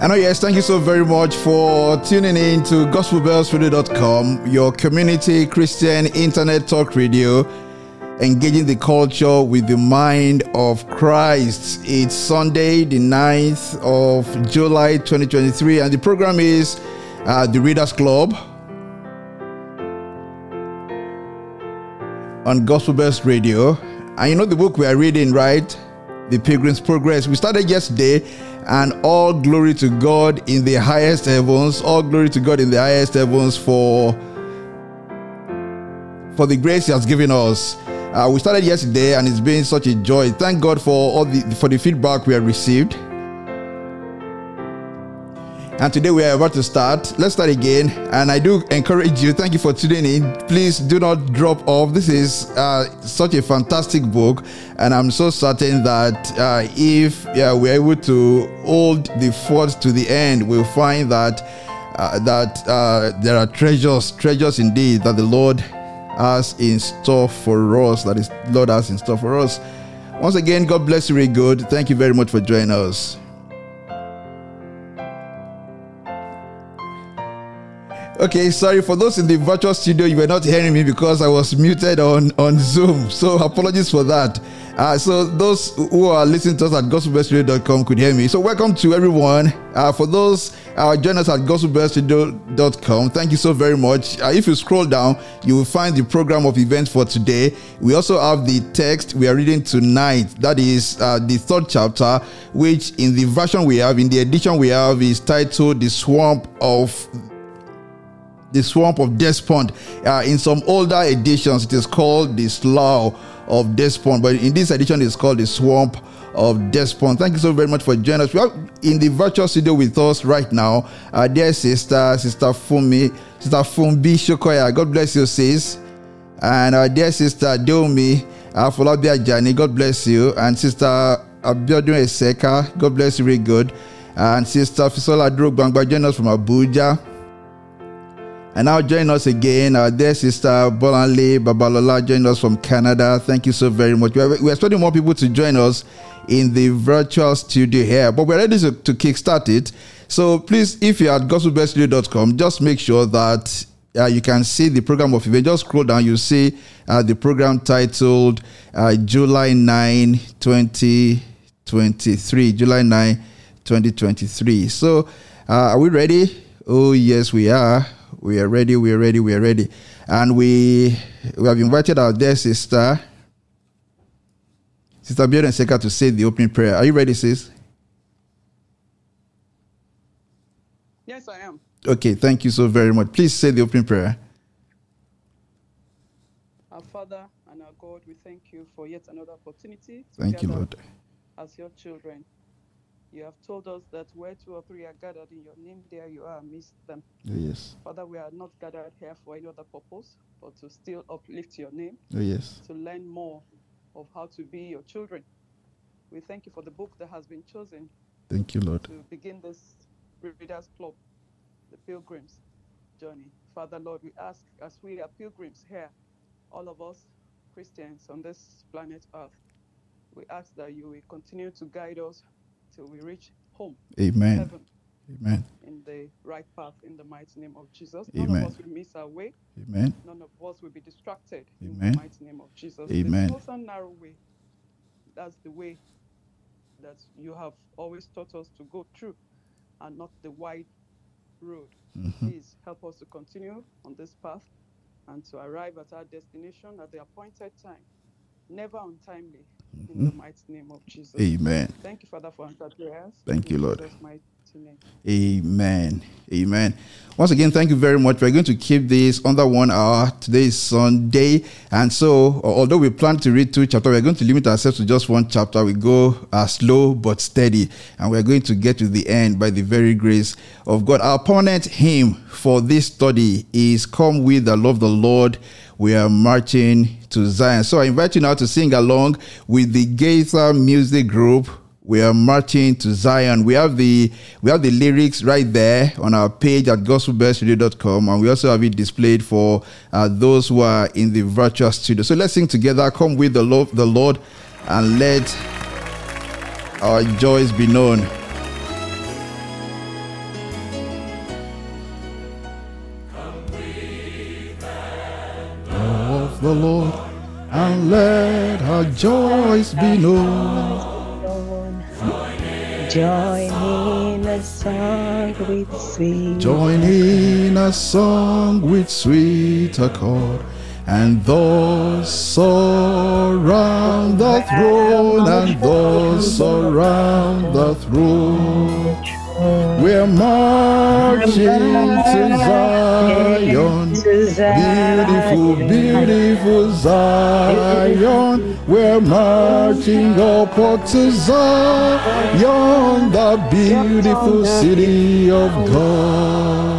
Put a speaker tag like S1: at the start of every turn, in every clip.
S1: And oh yes, thank you so very much for tuning in to gospelbellsradio.com, your community Christian internet talk radio, engaging the culture with the mind of Christ. It's Sunday, the 9th of July 2023, and the program is uh, the Readers Club on Gospel Radio. And you know the book we are reading, right? The Pilgrim's Progress. We started yesterday and all glory to God in the highest heavens. All glory to God in the highest heavens for for the grace He has given us. Uh, we started yesterday, and it's been such a joy. Thank God for all the for the feedback we have received. And today we are about to start. Let's start again. And I do encourage you. Thank you for tuning in. Please do not drop off. This is uh, such a fantastic book, and I'm so certain that uh, if yeah, we're able to hold the fort to the end, we'll find that uh, that uh, there are treasures, treasures indeed that the Lord has in store for us. That is, Lord has in store for us. Once again, God bless you, really good. Thank you very much for joining us. Okay, sorry for those in the virtual studio, you were not hearing me because I was muted on, on Zoom. So apologies for that. Uh, so those who are listening to us at gospelbellsradio.com could hear me. So welcome to everyone. Uh, for those uh, join us at gospelbellsradio.com. Thank you so very much. Uh, if you scroll down, you will find the program of events for today. We also have the text we are reading tonight. That is uh, the third chapter, which in the version we have, in the edition we have, is titled "The Swamp of." The swamp of Despond. Uh, in some older editions, it is called the Slough of Despond, but in this edition, it's called the Swamp of Despond. Thank you so very much for joining us. We have in the virtual studio with us right now, dear sister, Sister Fumi, Sister Fumbi Shokoya. God bless you, sis. And our dear sister Domi Folabia Jani. God bless you. And Sister Abiodun Eseka. God bless you, very good. And Sister Fisola Drogbangba join us from Abuja. And now join us again, our dear sister Bolanle Babalola join us from Canada. Thank you so very much. We are, we expecting more people to join us in the virtual studio here, but we're ready to, to kickstart it. So please, if you're at gospelbellstudio.com, just make sure that uh, you can see the program of event. Just scroll down, you see uh, the program titled uh, July 9, 2023. July 9, 2023. So, uh, are we ready? Oh, yes, we are. We are ready, we are ready, we are ready. And we we have invited our dear sister, Sister Bjorn Seka, to say the opening prayer. Are you ready, sis?
S2: Yes, I am.
S1: Okay, thank you so very much. Please say the opening prayer.
S2: Our Father and our God, we thank you for yet another opportunity to
S1: Thank you, Lord.
S2: as your children. You have told us that where two or three are gathered in your name, there you are amidst them.
S1: Oh, yes.
S2: Father, we are not gathered here for any other purpose, but to still uplift your name,
S1: Oh, yes.
S2: to learn more of how to be your children. We thank you for the book that has been chosen
S1: Thank you, Lord.
S2: to begin this Readers Club, the Pilgrims journey. Father, Lord, we ask as we are pilgrims here, all of us Christians on this planet Earth, we ask that you will continue to guide us till we reach home,
S1: Amen.
S2: heaven,
S1: Amen.
S2: in the right path, in the mighty name of Jesus. Amen. None
S1: Amen.
S2: of us will miss our way.
S1: Amen.
S2: None of us will be distracted in
S1: Amen.
S2: the mighty name of Jesus.
S1: Amen.
S2: The and narrow way, that's the way that you have always taught us to go through and not the wide road.
S1: Mhm.
S2: Please help us to continue on this path and to arrive at our destination at the appointed time, never untimely, in the mighty name of Jesus.
S1: Amen.
S2: Thank you, Father, for answered prayers.
S1: Thank you,
S2: In
S1: Lord. Amen. Amen. Once again, thank you very much. We're going to keep this under one hour. Today is Sunday. And so, although we plan to read two chapters, we're going to limit ourselves to just one chapter. We go uh, slow but steady. And we're going to get to the end by the very grace of God. Our opponent hymn for this study is Come with the Love of the Lord. We are marching to Zion. So I invite you now to sing along with the Gaither Music Group we are marching to Zion. We have the we have the lyrics right there on our page at gospelbellsradio.com, and we also have it displayed for uh, those who are in the virtual studio. So let's sing together. Come with the love, the Lord, and let our joys be known. the Lord, and let our joys be known.
S3: Join in a song with sweet.
S1: Accord, and those surround the throne, and those surround the throne. We're marching to Zion, beautiful, beautiful Zion. We're marching upward to Zion, the beautiful city of God.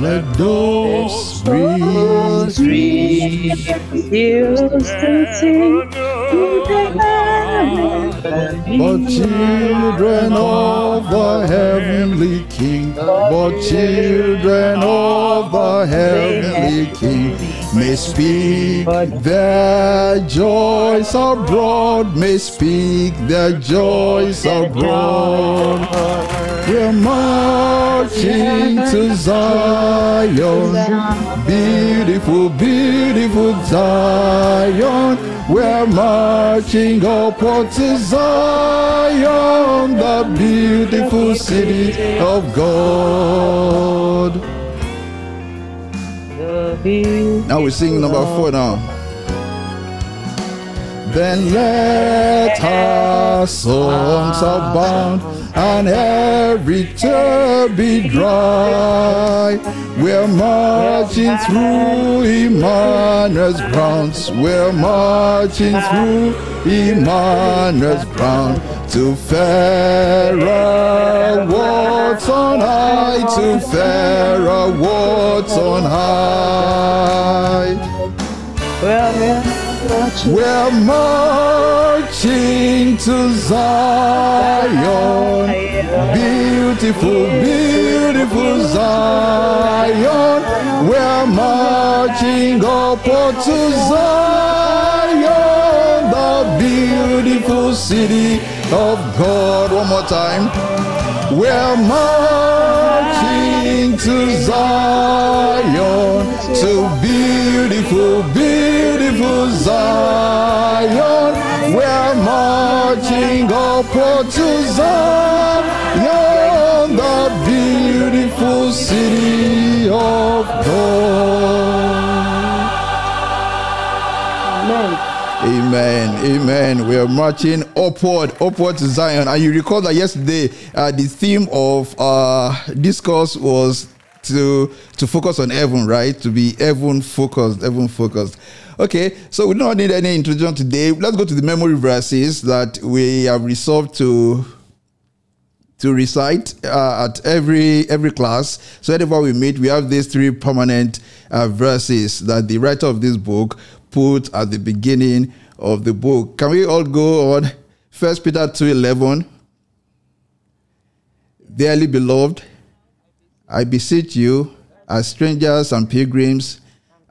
S1: Let those breeze
S3: Used to sing
S1: But children of the heavenly King, but children of the heavenly King may speak their joys abroad, may speak their joys abroad. We're marching to Zion, beautiful, beautiful Zion. We're marching upward to Zion, the beautiful city of God. Now we sing number four now. Then let our songs abound and every tear be dry. We're marching through Emmanuel's grounds. We're marching through Emmanuel's ground to fairer words on high, to fairer words on high. We're marching to Zion, beautiful, beautiful Zion. We're marching upward to Zion, the beautiful city of God. One more time. We're marching to Zion, to beautiful, beautiful Zion. We're marching upward to Zion, the beautiful city of God. Amen. Amen. We are marching upward, upward to Zion. And you recall that yesterday, uh, the theme of uh, discourse was to to focus on heaven, right? To be heaven focused, heaven focused. Okay, so we don't need any introduction today. Let's go to the memory verses that we have resolved to to recite uh, at every every class. So whenever we meet, we have these three permanent uh, verses that the writer of this book put at the beginning of the book. Can we all go on? First Peter two eleven. Dearly beloved, I beseech you, as strangers and pilgrims,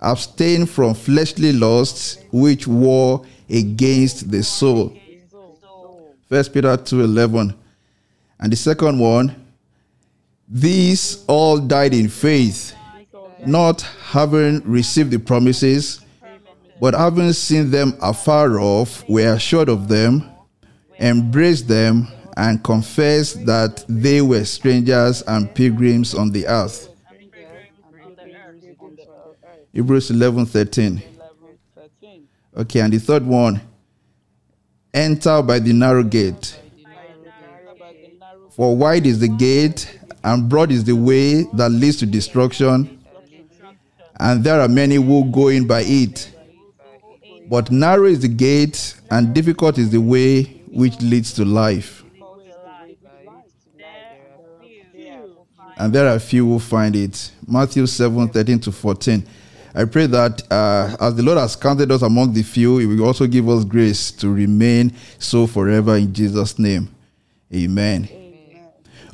S1: abstain from fleshly lusts which war against the soul. First Peter two eleven. And the second one, these all died in faith, not having received the promises, but having seen them afar off, were assured of them, embraced them, and confessed that they were strangers and pilgrims on the earth. Hebrews 11 13. Okay, and the third one, enter by the narrow gate. For wide is the gate, and broad is the way that leads to destruction, and there are many who go in by it. But narrow is the gate, and difficult is the way which leads to life. And there are few who find it. Matthew 7 13 to 14. I pray that uh, as the Lord has counted us among the few, He will also give us grace to remain so forever in Jesus' name. Amen.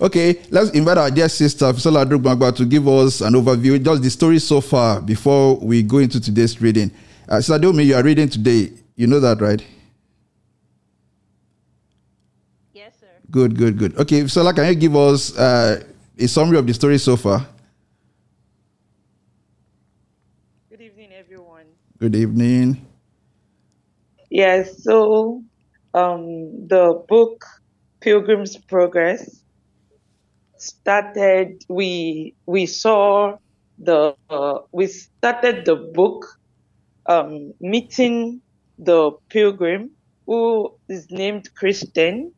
S1: Okay, let's invite our dear sister, Fisola Adrugbagba, to give us an overview, just the story so far before we go into today's reading. Uh, Sister Domi, you are reading today. You know that, right?
S4: Yes, sir.
S1: Good, good, good. Okay, so like, can you give us uh, a summary of the story so far?
S4: Good evening, everyone.
S1: Good evening.
S4: Yes, so um, the book Pilgrim's Progress started. We we saw the uh, we started the book um, meeting the pilgrim who is named Christian.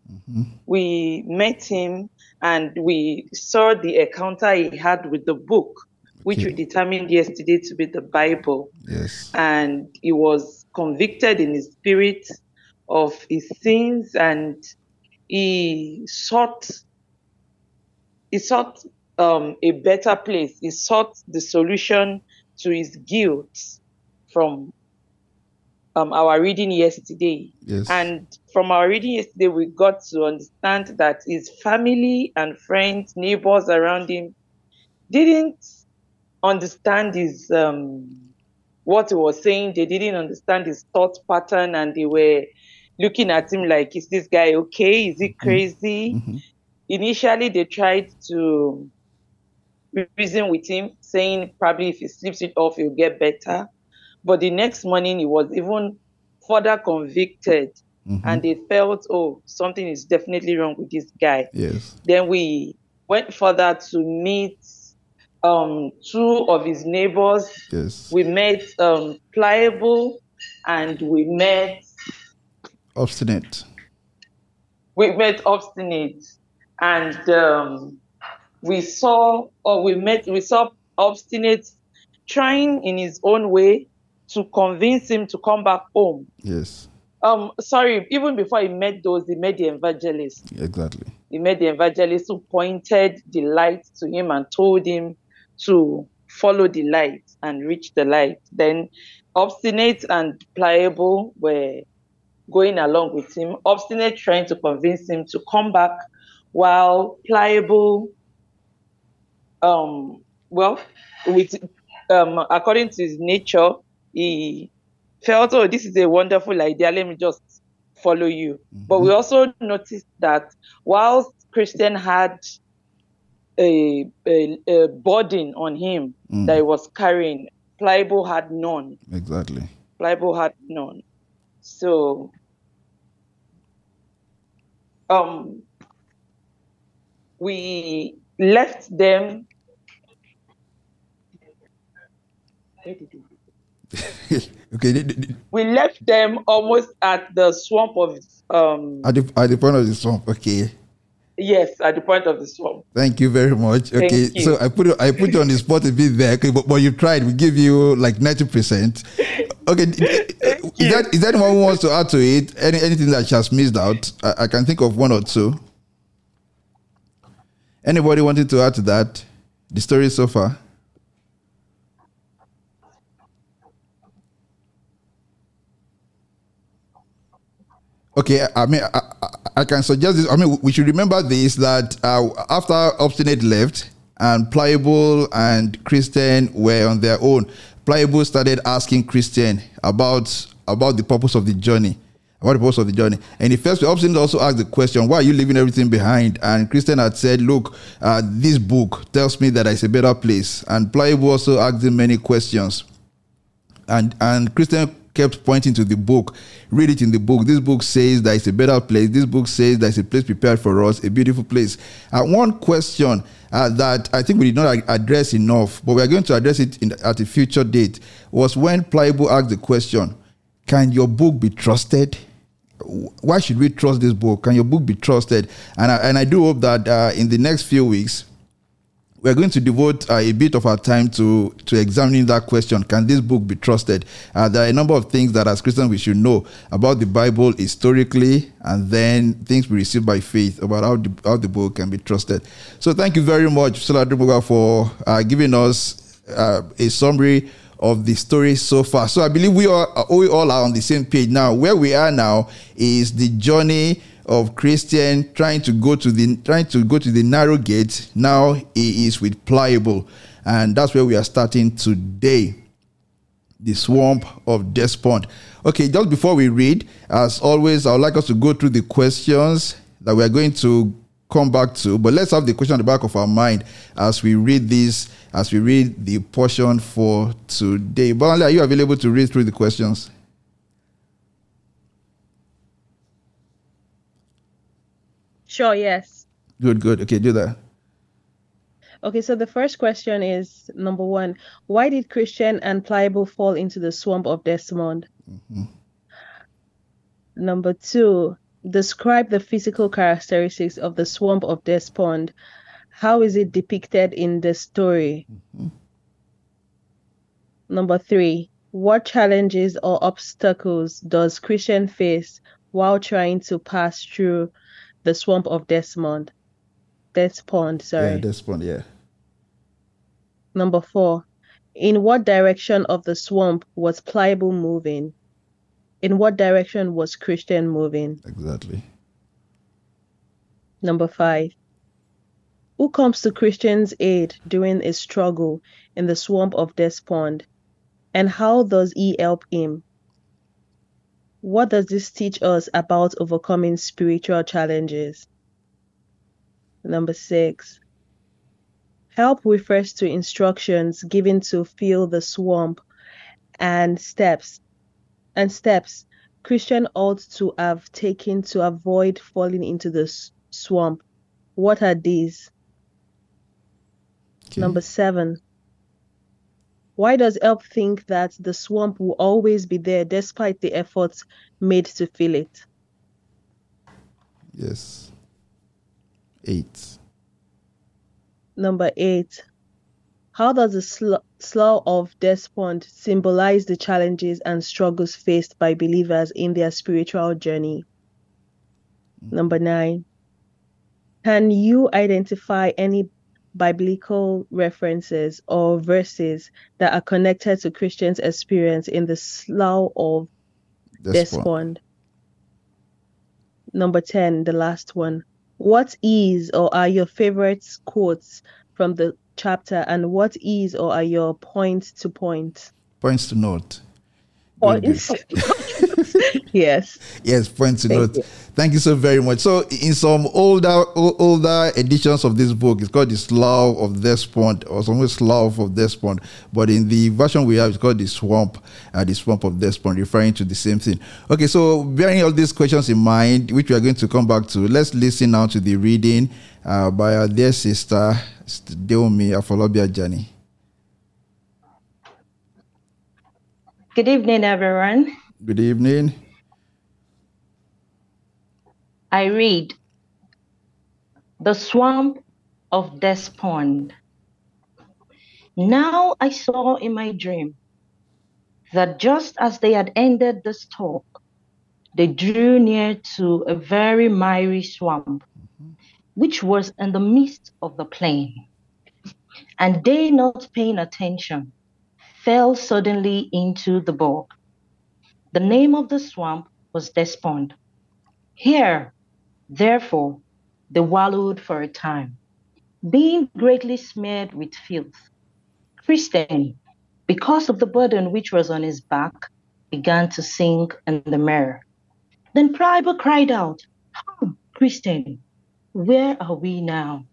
S4: We met him and we saw the encounter he had with the book, which we determined yesterday to be the Bible.
S1: Yes.
S4: And he was convicted in his spirit of his sins and he sought he sought um, a better place. He sought the solution to his guilt from um, our reading yesterday.
S1: Yes.
S4: And from our reading yesterday, we got to understand that his family and friends, neighbors around him, didn't understand his um, what he was saying. They didn't understand his thought pattern, and they were looking at him like, "Is this guy okay? Is he crazy?"
S1: Mhm.
S4: Initially, they tried to reason with him, saying probably if he sleeps it off, he'll get better. But the next morning, he was even further convicted,
S1: Mhm.
S4: and they felt, "Oh, something is definitely wrong with this guy."
S1: Yes.
S4: Then we went further to meet um, two of his neighbors.
S1: Yes.
S4: We met um, Pliable and we met
S1: Obstinate.
S4: we met Obstinate and um, we saw or we met we saw Obstinate trying in his own way to convince him to come back home.
S1: Yes.
S4: Um, sorry, even before he met those, he met the evangelist.
S1: Exactly.
S4: he met the evangelist who pointed the light to him and told him to follow the light and reach the light. Then obstinate and pliable were going along with him, obstinate trying to convince him to come back, while pliable, um, well, with um, according to his nature, he felt, oh, this is a wonderful idea. Let me just follow you. But we also noticed that whilst Christian had a, a, a burden on him that he was carrying, Pliable had none.
S1: Exactly.
S4: Pliable had none. So, um, we left them. Where did we-
S1: okay.
S4: We left them almost at the swamp of um
S1: At the, at the point of the swamp. Okay.
S4: Yes at the point of the swamp.
S1: Thank you very much. Okay, so I put I put you on the spot a bit there. Okay, but, but you tried. We give you like ninety percent. Okay, is that is that anyone who wants to add to it? Any anything that she has missed out? I, I can think of one or two. Anybody wanting to add to that? The story so far. Okay, I mean, I, I, I can suggest this. I mean, we should remember this that uh, after Obstinate left and Pliable and Christian were on their own, Pliable started asking Christian about about the purpose of the journey, about the purpose of the journey. And the first, Obstinate also asked the question, "Why are you leaving everything behind?" And Christian had said, "Look, uh, this book tells me that it's a better place." And Pliable also asked him many questions and and Christian kept pointing to the book. Read it in the book. This book says that it's a better place. This book says that it's a place prepared for us, a beautiful place. And one question uh, that I think we did not address enough, but we are going to address it in, at a future date, was when Pliable asked the question, "Can your book be trusted?" Why should we trust this book? Can your book be trusted? And I, and I do hope that uh, in the next few weeks we're going to devote uh, a bit of our time to to examining that question. Can this book be trusted? Uh, there are a number of things that as christians we should know about the bible historically and then things we receive by faith about how the, how the book can be trusted. So thank you very much Sola Adeboga, for uh, giving us uh, a summary of the story so far. So i believe we are we all are on the same page. Now where we are now is the journey of Christian trying to go to the trying to go to the narrow gate. Now he is with pliable, and that's where we are starting today. The swamp of Despond. Okay, just before we read, as always, I would like us to go through the questions that we are going to come back to. But let's have the question at the back of our mind as we read this, as we read the portion for today. Bolanle, are you available to read through the questions?
S3: Sure, yes.
S1: Good, good. Okay, do that.
S3: Okay, so the first question is number one Why did Christian and Pliable fall into the swamp of Desmond? Mm-hmm. Number two, describe the physical characteristics of the swamp of Despond. How is it depicted in the story? Mm-hmm. Number three, what challenges or obstacles does Christian face while trying to pass through the swamp of Desmond? Despond, sorry.
S1: Yeah, Desmond, yeah.
S3: Number four, in what direction of the swamp was Pliable moving? In what direction was Christian moving?
S1: Exactly.
S3: Number five, who comes to Christian's aid during a struggle in the swamp of Despond? And how does he help him? What does this teach us about overcoming spiritual challenges? Number six, help refers to instructions given to fill the swamp and steps and steps Christian ought to have taken to avoid falling into the swamp. What are these?
S1: Okay.
S3: Number seven. Why does Help think that the swamp will always be there despite the efforts made to fill it?
S1: Yes. Eight.
S3: Number eight. How does the sl- slough of despond symbolize the challenges and struggles faced by believers in their spiritual journey? Number nine. Can you identify any biblical references or verses that are connected to Christians' experience in the slough of despond? Number 10, the last one. What is or are your favorite quotes from the chapter, and what is or are your point to point?
S1: Points to note.
S3: Points. yes.
S1: Yes, point to
S3: Thank
S1: note.
S3: you.
S1: Thank you so very much. So, in some older older editions of this book, it's called the Slough of Despond or some Slough of Despond. But in the version we have, it's called the Swamp, uh, the Swamp of Despond, referring to the same thing. Okay, so bearing all these questions in mind, which we are going to come back to, let's listen now to the reading uh, by our dear sister Deomi Afolobia Jani.
S5: Good evening, everyone.
S1: Good evening.
S5: I read The Swamp of Despond. Now I saw in my dream that just as they had ended this talk, they drew near to a very miry swamp, which was in the midst of the plain. And they, not paying attention, fell suddenly into the bog. The name of the swamp was Despond. Here, therefore, they wallowed for a time, being greatly smeared with filth. Christian, because of the burden which was on his back, began to sink in the mirror. Then Pliable cried out, Oh, Christian, where are we now?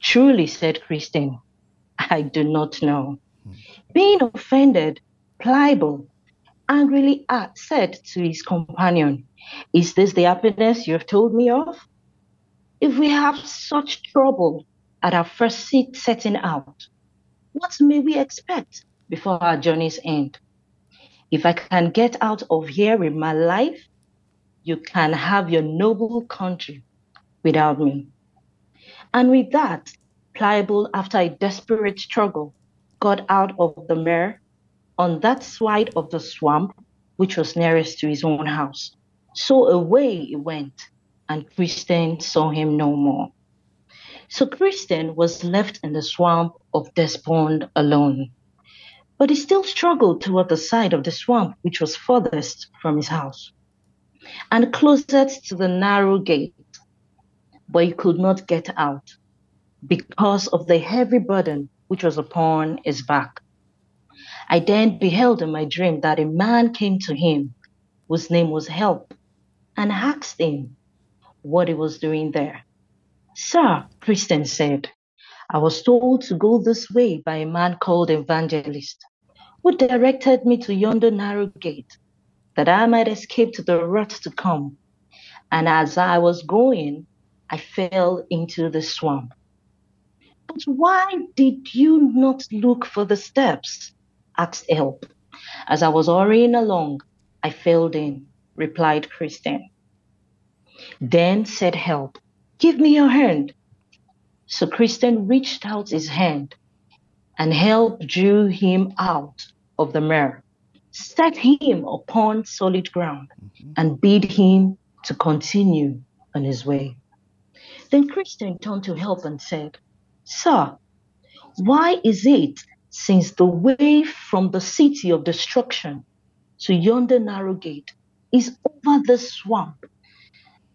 S5: Truly, said Christian, I do not know. Hmm. Being offended, Pliable angrily uh, said to his companion, Is this the happiness you have told me of? If we have such trouble at our first seat setting out, what may we expect before our journey's end? If I can get out of here with my life, you can have your noble country without me. And with that, Pliable, after a desperate struggle, got out of the mare on that side of the swamp which was nearest to his own house. So away he went, and Christian saw him no more. So Christian was left in the swamp of Despond alone. But he still struggled toward the side of the swamp which was furthest from his house and closest to the narrow gate. But he could not get out because of the heavy burden which was upon his back. I then beheld in my dream that a man came to him whose name was Help and asked him, what he was doing there. Sir, Christian said, I was told to go this way by a man called Evangelist, who directed me to yonder narrow gate, that I might escape to the wrath to come. And as I was going, I fell into the swamp. But why did you not look for the steps? Asked Help. As I was hurrying along, I fell in, replied Christian. Then said Help, Give me your hand. So Christian reached out his hand, and Help drew him out of the mirror, set him upon solid ground, mm-hmm. and bid him to continue on his way. Then Christian turned to Help and said, Sir, why is it since the way from the city of destruction to yonder narrow gate is over the swamp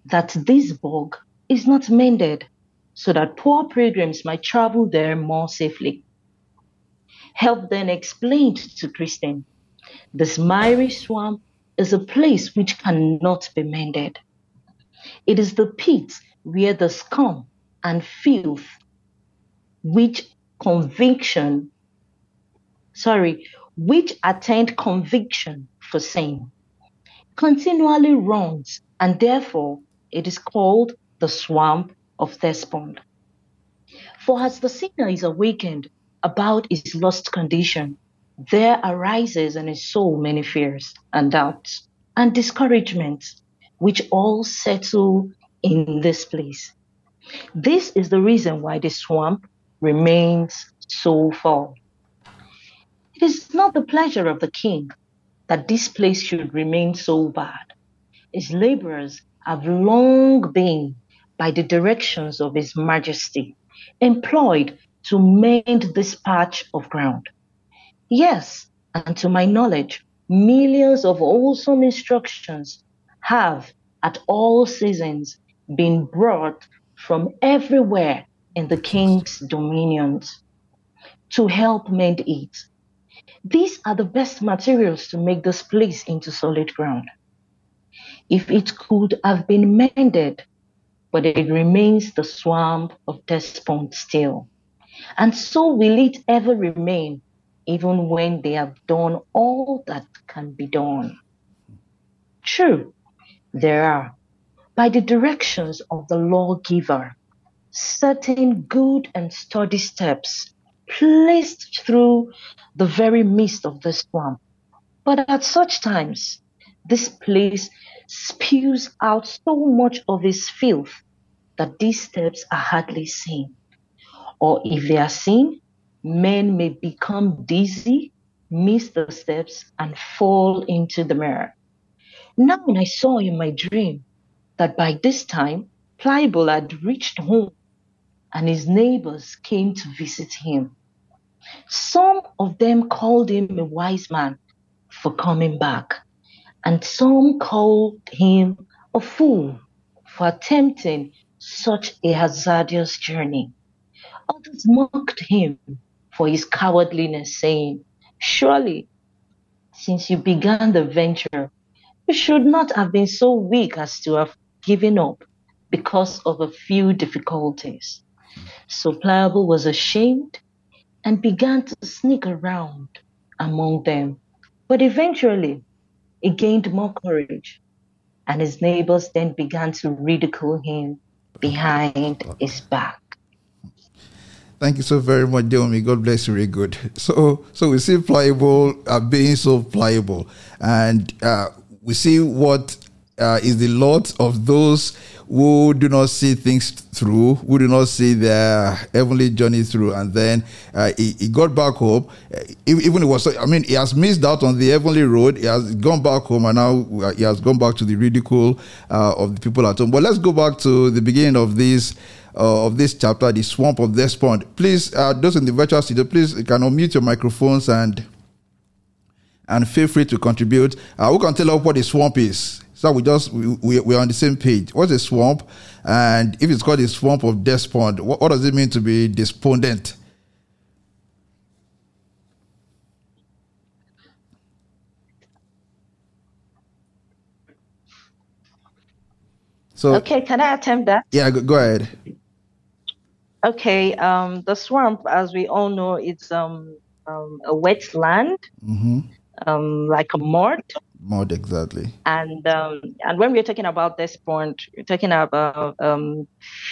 S5: that this bog is not mended so that poor pilgrims might travel there more safely. Help then explained to Christian, this miry swamp is a place which cannot be mended. It is the pit where the scum and filth, which conviction, sorry, which attend conviction for sin, continually runs, and therefore it is called the swamp of Despond. For as the sinner is awakened about his lost condition, there arises in his soul many fears and doubts and discouragements, which all settle in this place. This is the reason why the swamp remains so full. It is not the pleasure of the king that this place should remain so bad. His laborers have long been, by the directions of His Majesty, employed to mend this patch of ground. Yes, and to my knowledge, millions of wholesome instructions have, at all seasons, been brought from everywhere in the king's dominions to help mend it. These are the best materials to make this place into solid ground. If it could have been mended, but it remains the swamp of Despond still. And so will it ever remain, even when they have done all that can be done. True, there are, by the directions of the lawgiver, certain good and sturdy steps placed through the very midst of the swamp. But at such times, this place spews out so much of its filth that these steps are hardly seen. Or if they are seen, men may become dizzy, miss the steps, and fall into the mirror. Now when I saw in my dream that by this time Pliable had reached home and his neighbors came to visit him. Some of them called him a wise man for coming back, and some called him a fool for attempting such a hazardous journey. Others mocked him for his cowardliness, saying, Surely, since you began the venture, you should not have been so weak as to have given up because of a few difficulties. So Pliable was ashamed and began to sneak around among them. But eventually, he gained more courage, and his neighbors then began to ridicule him behind his back.
S1: Thank you so very much, Deomi. God bless you. Very good. So, so we see pliable uh, being so pliable, and uh, we see what uh, is the lot of those who do not see things through, who do not see their heavenly journey through, and then uh, he, he, got back home. Uh, even it was, I mean, he has missed out on the heavenly road. He has gone back home, and now uh, he has gone back to the ridicule uh, of the people at home. But let's go back to the beginning of this. Uh, of this chapter, the swamp of Despond. Please, uh, those in the virtual studio, please you can unmute your microphones and and feel free to contribute. Uh, who can tell us what the swamp is? So we just we, we, are on the same page. What's a swamp? And if it's called a swamp of despond, what, what does it mean to be despondent? So
S5: Okay, can I attempt that?
S1: yeah, go, go ahead.
S5: Okay, um, the swamp, as we all know, it's um, um a wetland,
S1: Mm-hmm.
S5: um, like a mud.
S1: Mod exactly.
S5: And um, and when we're talking about this point, we're talking about um,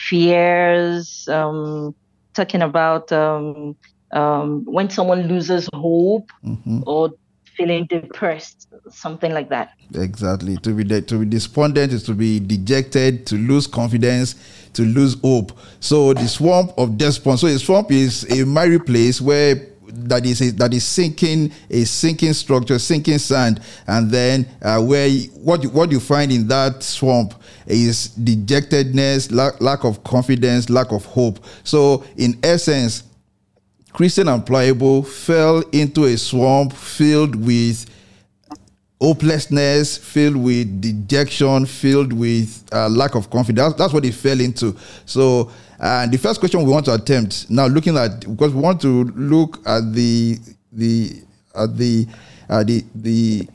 S5: fears, um, talking about um, um, when someone loses hope
S1: Mm-hmm.
S5: or feeling depressed, something like that.
S1: Exactly. To be de- to be despondent is to be dejected, to lose confidence, to lose hope. So the swamp of despond. So a swamp is a miry place where that is a, that is sinking a sinking structure, sinking sand, and then uh, where you- what you, what you find in that swamp is dejectedness, lack, lack of confidence, lack of hope. So in essence, Christian and pliable fell into a swamp filled with hopelessness, filled with dejection, filled with uh, lack of confidence. That's what he fell into. So, uh, the first question we want to attempt now, looking at because we want to look at the the at the uh, the the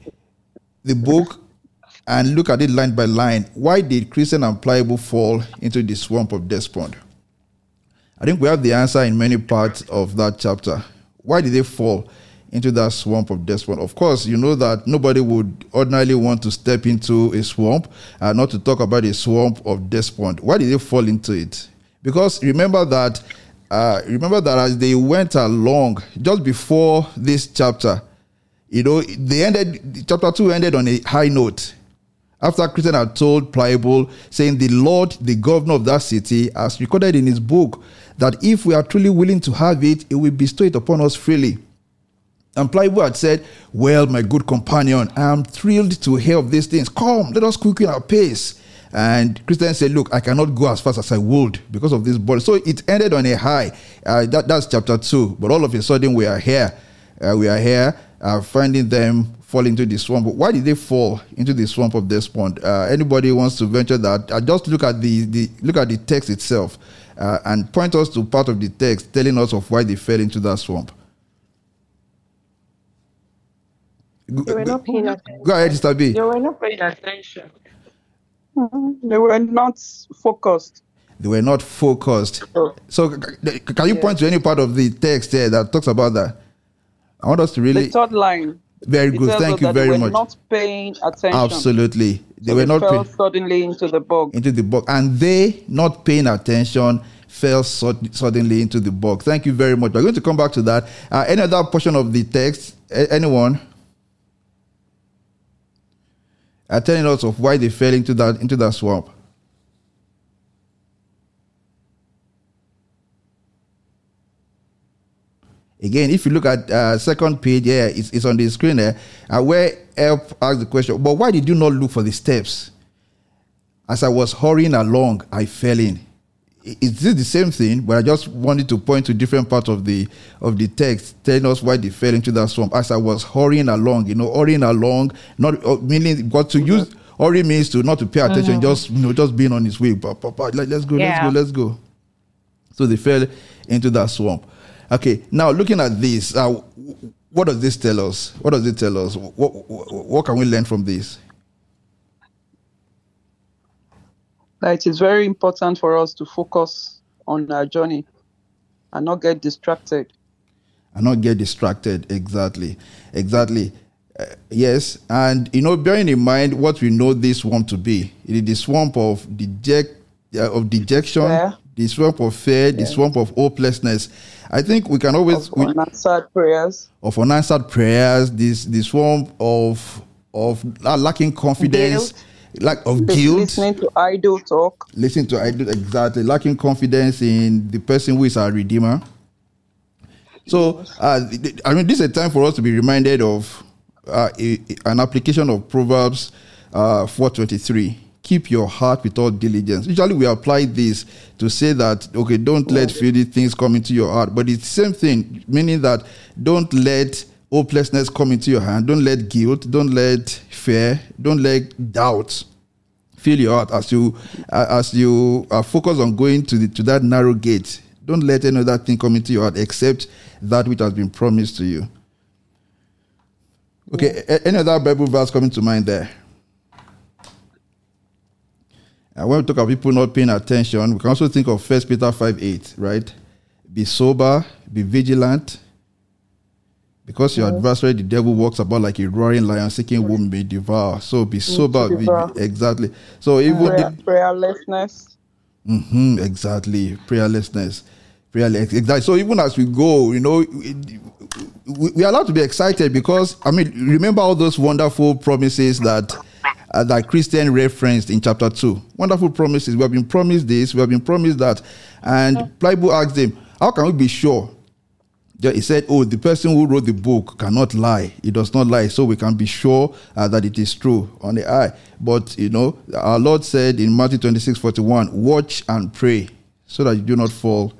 S1: the book and look at it line by line. Why did Christian and pliable fall into the swamp of despond? I think we have the answer in many parts of that chapter. Why did they fall into that swamp of despond? Of course, you know that nobody would ordinarily want to step into a swamp and not to talk about a swamp of despond. Why did they fall into it? Because remember that, uh, remember that as they went along, just before this chapter, you know, they ended chapter two ended on a high note. After Christian had told Pliable, saying, The Lord, the governor of that city, has recorded in his book that if we are truly willing to have it, it will bestow it upon us freely. And Pliable had said, Well, my good companion, I am thrilled to hear of these things. Come, let us quicken our pace. And Christian said, Look, I cannot go as fast as I would because of this body. So it ended on a high. Uh, that, that's chapter two. But all of a sudden, we are here. Uh, we are here uh, finding them fall into the swamp. But why did they fall into the swamp of despond? Uh, anybody wants to venture that? Uh, just look at the, the look at the text itself uh, and point us to part of the text telling us of why they fell into that swamp. Go,
S3: They were not paying attention.
S1: go ahead, Mr. B.
S4: They were not paying attention.
S6: They were not focused.
S1: They were not focused. So, can you point to any part of the text here that talks about that? I want us to really.
S6: The third line.
S1: Very
S6: it
S1: good. Thank you very
S6: they were
S1: much.
S6: not paying attention.
S1: Absolutely. They
S6: So
S1: were not
S6: fell
S1: paying
S6: suddenly into the bog.
S1: into the box, and they not paying attention fell sud- suddenly into the box. Thank you very much. We're going to come back to that. Uh, any other portion of the text? A- anyone? Uh, telling us of why they fell into that into that swamp. Again, if you look at uh, second page, yeah, it's, it's on the screen there, uh, where help ask the question, but why did you not look for the steps? As I was hurrying along, I fell in. I- Is this the same thing? But I just wanted to point to different parts of the of the text, telling us why they fell into that swamp. As I was hurrying along, you know, hurrying along, not uh, meaning what to use. Hurry means to not to pay attention, just you know, just being on his way. But, pa, pa, let, us go,
S5: Yeah.
S1: let's go, let's go. So they fell into that swamp. Okay, now looking at this, uh, what does this tell us? What does it tell us? What, what, what can we learn from this?
S6: That it is very important for us to focus on our journey and not get distracted.
S1: and not get distracted. Exactly, exactly. Uh, yes, and you know, bearing in mind what we know this swamp to be, it is the swamp of deject, uh, of dejection, the swamp of fear, the swamp of hopelessness. I think we can always
S6: Of
S1: we,
S6: unanswered prayers.
S1: of unanswered prayers, this the swamp of of lacking confidence, lack of guilt,
S6: Listening to idle talk.
S1: Listening to I do exactly lacking confidence in the person who is our redeemer. So, uh, I mean, this is a time for us to be reminded of uh, a, an application of Proverbs uh, 4:23. Keep your heart with all diligence. Usually, we apply this to say that okay, don't let filthy things come into your heart. But it's the same thing, meaning that don't let hopelessness come into your hand. Don't let guilt. Don't let fear. Don't let doubt fill your heart as you uh, as you are focused on going to the, to that narrow gate. Don't let any other thing come into your heart except that which has been promised to you. Okay, a- any other Bible verse coming to mind there? And when we talk about people not paying attention, we can also think of First Peter 5 8, right? Be sober, be vigilant, because your adversary, the devil, walks about like a roaring lion, seeking whom may devour. So be sober, be,
S6: devour.
S1: exactly. So even
S6: Prayer, prayerlessness.
S1: hmm exactly prayerlessness, prayerless, exactly. So even as we go, you know, we, we are allowed to be excited because I mean, remember all those wonderful promises that uh, that Christian referenced in chapter two. Wonderful promises. We have been promised this. We have been promised that. And Pliable asked him, "How can we be sure?" He said, "Oh, the person who wrote the book cannot lie. He does not lie, so we can be sure uh, that it is true on the eye." But you know, our Lord said in Matthew twenty-six forty-one, "Watch and pray, so that you do not fall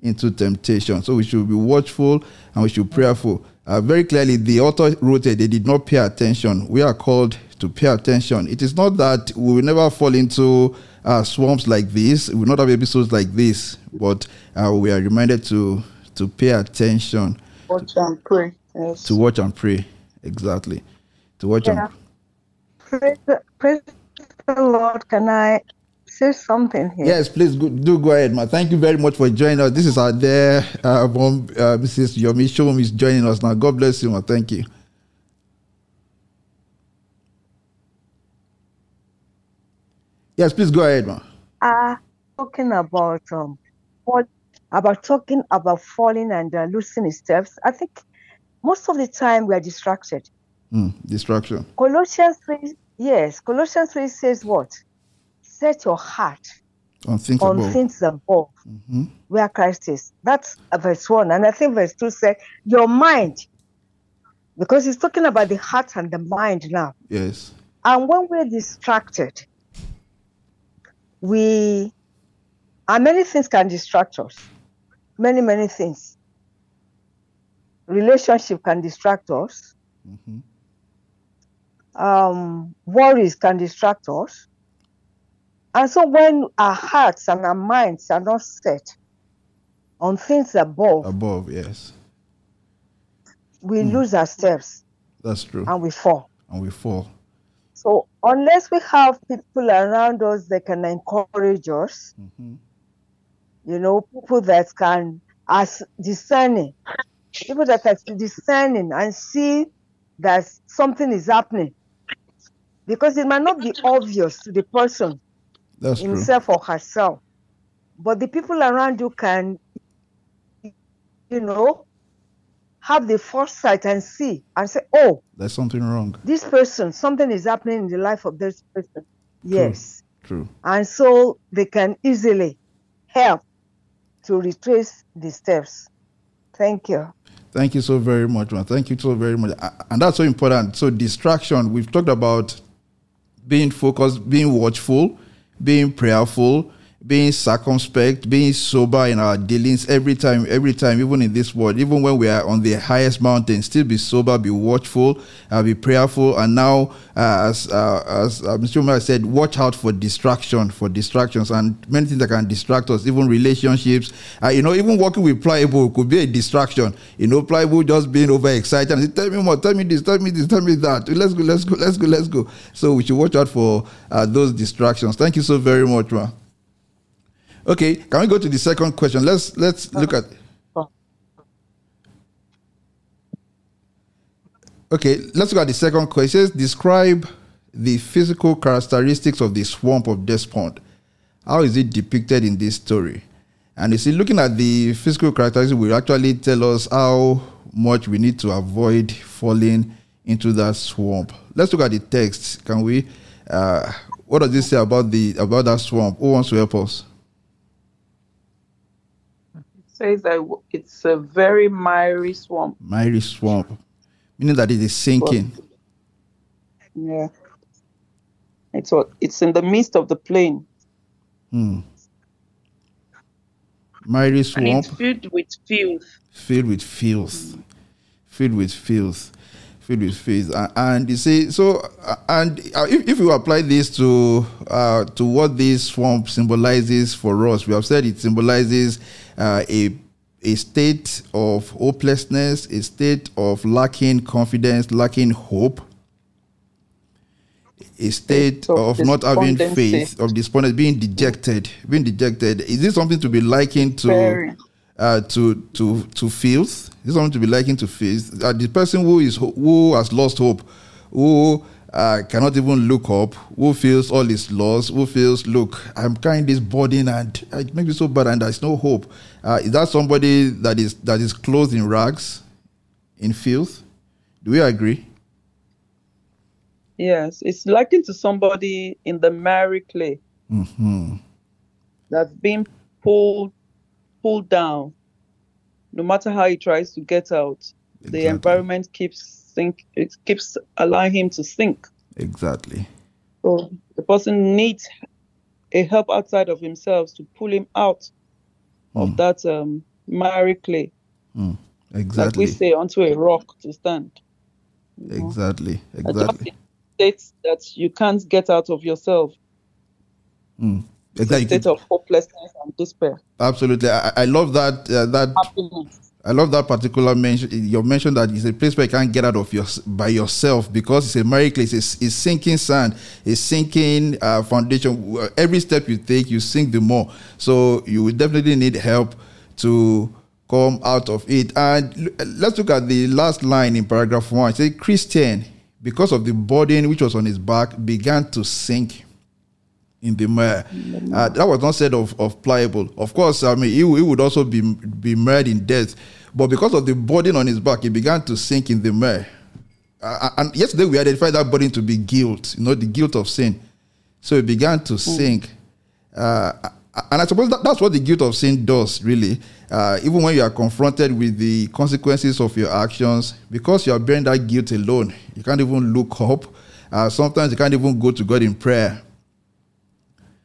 S1: into temptation." So we should be watchful and we should be prayerful. Uh, very clearly, the author wrote it. They did not pay attention. We are called to pay attention. It is not that we will never fall into uh, swamps like this. We will not have episodes like this, but uh, we are reminded to to pay attention,
S6: Watch and pray. Yes.
S1: to watch and pray. Exactly, to watch
S7: Yeah.
S1: and
S7: Praise, praise the Lord. Can I say something here?
S1: Yes, please go, do go ahead, man. Thank you very much for joining us. This is our dear uh, mom, uh, Mrs. Yomi Shom is joining us now. God bless you, man. Thank you. Yes, please go ahead, man.
S7: Uh, talking about um, what about talking about falling and uh, losing his steps. I think most of the time we are distracted.
S1: Hmm, distraction.
S7: Colossians three, yes, Colossians three says what? Set your heart
S1: On things
S7: on
S1: above.
S7: things above,
S1: Mhm.
S7: where Christ is. That's uh, verse one, and I think verse two said your mind, because he's talking about the heart and the mind now.
S1: Yes.
S7: And when we're distracted, we and many things can distract us. Many, many things. Relationship can distract us.
S1: Mhm.
S7: Um, worries can distract us. And so when our hearts and our minds are not set on things above,
S1: Above, yes.
S7: we
S1: Hmm.
S7: lose our steps
S1: That's true.
S7: and we fall.
S1: And we fall.
S7: So unless we have people around us that can encourage us,
S1: Mhm.
S7: You know, people that can as discerning, people that are discerning and see that something is happening. Because it might not be obvious to the person
S1: That's true.
S7: himself or herself, but the people around you can, you know, have the foresight and see and say, oh,
S1: There's something wrong.
S7: this person, something is happening in the life of this person. Yes.
S1: True.
S7: And so they can easily help to retrace the steps. Thank you.
S1: Thank you so very much, man. Thank you so very much. And that's so important. So, distraction, we've talked about being focused, being watchful, being prayerful, being circumspect, being sober in our dealings every time, every time, even in this world, even when we are on the highest mountain, still be sober, be watchful, uh, be prayerful. And now, uh, as uh, as uh, Mr. Umar said, watch out for distraction, for distractions, and many things that can distract us, even relationships. Uh, you know, even working with pliable could be a distraction. You know, pliable just being overexcited and say, "Tell me more, tell me this, tell me this, tell me that. Let's go, let's go, let's go, let's go." So we should watch out for uh, those distractions. Thank you so very much, man. Okay, can we go to the second question? Let's let's look at. Okay, let's look at the second question. Says, Describe the physical characteristics of the swamp of Despond. How is it depicted in this story? And you see, looking at the physical characteristics will actually tell us how much we need to avoid falling into that swamp. Let's look at the text. Can we? Uh, what does this say about the about that swamp? Who wants to help us?
S6: Says that it's a very miry swamp.
S1: Miry swamp, meaning that it is sinking.
S6: Yeah. It's what it's in the midst of the plain.
S1: Hmm. Miry swamp.
S4: And it's filled with filth.
S1: filled with filth, filled with filth, filled with filth. A- And you see, so uh, and uh, if, if you apply this to uh, to what this swamp symbolizes for us, we have said it symbolizes uh, a a state of hopelessness, a state of lacking confidence, lacking hope. a state
S6: Of
S1: of not having faith, of despondence, being dejected, being dejected. Is this something to be likened to uh, to to to filth? Is this something to be likened to filth? Uh, the person who is who has lost hope, who uh, cannot even look up, who feels all is lost, who feels, look, I'm carrying this burden and it makes me so bad, and there's no hope. Uh, is that somebody that is that is clothed in rags, in filth? Do we agree?
S6: Yes, it's likened to somebody in the miry clay
S1: hmm
S6: that's being pulled pulled down. No matter how he tries to get out, the environment keeps sink. It keeps allowing him to sink.
S1: Exactly.
S6: So the person needs a help outside of himself to pull him out of
S1: Mm.
S6: that um, miry clay, Exactly. like we say, onto a rock to stand. you know.
S1: Exactly. Exactly.
S6: states that you can't get out of yourself.
S1: Mm.
S6: It's a
S1: Exactly.
S6: state of hopelessness and despair.
S1: Absolutely. I, I love that. Uh, that
S6: Happiness.
S1: I love that particular mention. You mentioned that it's a place where you can't get out of your by yourself because it's a miry clay. It's, it's sinking sand, it's sinking uh, foundation. Every step you take, you sink the more. So you will definitely need help to come out of it. And let's look at the last line in paragraph one. It says, Christian, because of the burden which was on his back, began to sink in the mire. Uh, that was not said of, of pliable. Of course, I mean, he, he would also be, be mired in death. But because of the burden on his back, he began to sink in the mire. Uh, and yesterday we identified that burden to be guilt, you know, the guilt of sin. So he began to sink. Uh, and I suppose that, that's what the guilt of sin does, really. Uh, even when you are confronted with the consequences of your actions, because you are bearing that guilt alone, you can't even look up. Uh, sometimes you can't even go to God in prayer.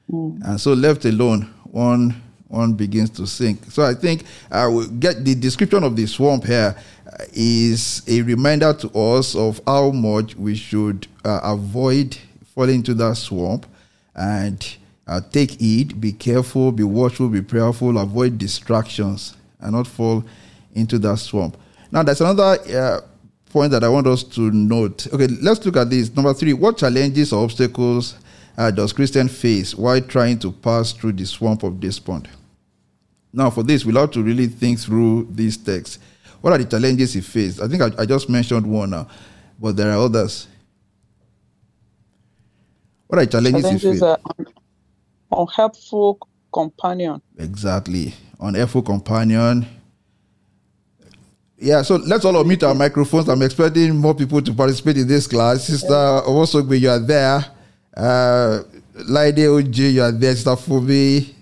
S1: And so left alone, one one begins to sink. So I think I will get the description of the swamp here uh, a reminder to us of how much we should uh, avoid falling into that swamp and uh, take heed, be careful, be watchful, be prayerful, avoid distractions, and not fall into that swamp. Now, there's another uh, point that I want us to note. Okay, let's look at this. Number three, what challenges or obstacles uh, does Christian face while trying to pass through the swamp of despond? Now, for this, we'll have to really think through these texts. What are the challenges he faced? I think I, I just mentioned one now, but there are others. What are the challenges, he faced?
S6: are un- unhelpful companion.
S1: Exactly. Unhelpful companion. Yeah, so let's all unmute our microphones. I'm expecting more people to participate in this class. Sister Owosogbe, you are there. Uh, Laide Oji, you are there. Fubi.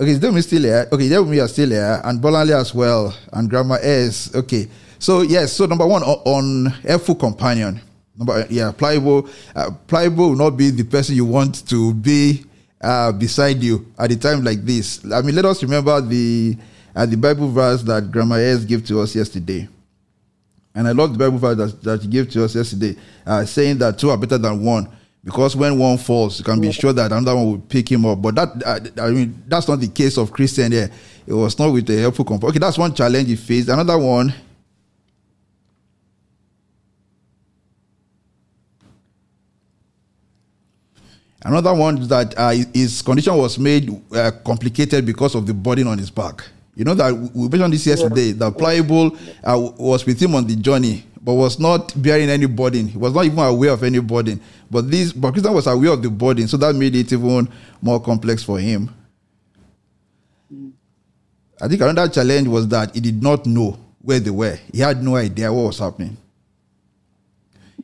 S1: Okay, is Demi still here? Okay, Demi are still here. And Bolanle as well. And Grandma S. Okay. So, yes, so number one, on, on helpful companion. Number, yeah, pliable. Uh, pliable will not be the person you want to be uh, beside you at a time like this. I mean, let us remember the uh, the Bible verse that Grandma S gave to us yesterday. And I love the Bible verse that, that he gave to us yesterday, uh, saying that two are better than one. Because when one falls, you can be sure that another one will pick him up. But that, uh, I mean, that's not the case of Christian here. It was not with a helpful companion. Okay, that's one challenge he faced. Another one, Another one is that uh, his condition was made uh, complicated because of the burden on his back. You know that we mentioned this yesterday. That pliable uh, was with him on the journey, but was not bearing any burden. He was not even aware of any burden. But this, but Christian was aware of the burden, so that made it even more complex for him. I think another challenge was that he did not know where they were. He had no idea what was happening.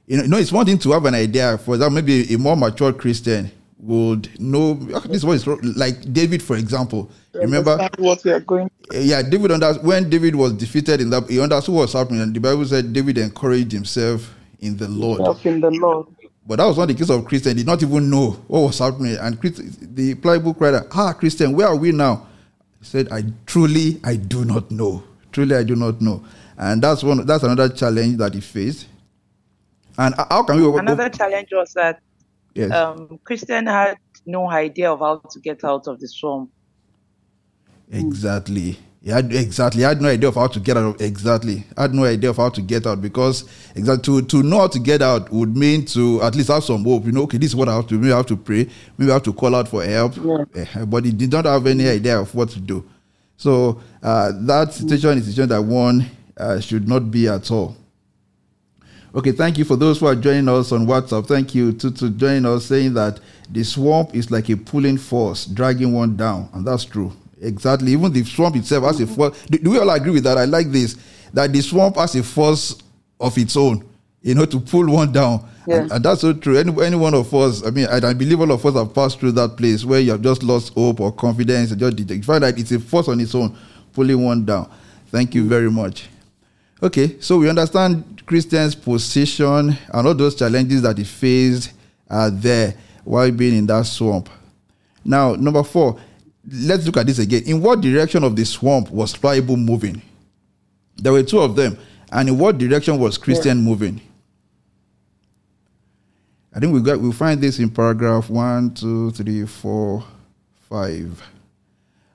S1: You know, it's one thing to have an idea. For example, maybe a more mature Christian would know "Ah, this is what is wrong." like David, for example. Remember,
S6: what we are going.
S1: yeah, David under when David was defeated in that he understood what was happening, and the Bible said David encouraged himself in the Lord.
S6: Self in the Lord.
S1: But that was not the case of Christian. He did not even know what was happening. And Christ, the pliable cried, out, Ah, Christian, where are we now? He said, I truly, I do not know. Truly, I do not know. And that's one. That's another challenge that he faced. And how can we?
S4: Another challenge was that
S1: yes.
S4: um, Christian had no idea of how to get out of the swamp.
S1: Exactly. He had exactly. I had no idea of how to get out. Of, exactly. I had no idea of how to get out because exactly to, to know how to get out would mean to at least have some hope. You know, okay, this is what I have to. Maybe I have to pray. Maybe I have to call out for help.
S7: Yeah.
S1: Eh, But he did not have any idea of what to do. So uh, that situation is a situation that one uh, should not be at all. Okay, thank you for those who are joining us on WhatsApp. Thank you to, to joining us saying that the swamp is like a pulling force, dragging one down. And that's true. Exactly. Even the swamp itself has a force. Do, do we all agree with that? I like this. That the swamp has a force of its own, you know, to pull one down.
S7: Yeah.
S1: And, and that's so true. Any, any one of us, I mean, I, I believe all of us have passed through that place where you have just lost hope or confidence. And just you find that it's a force on its own, pulling one down. Thank you very much. Okay, so we understand Christian's position and all those challenges that he faced are there while being in that swamp. Now, number four, let's look at this again. In what direction of the swamp was Pliable moving? There were two of them. And in what direction was Christian moving? I think we got we'll find this in paragraph one, two, three, four, five.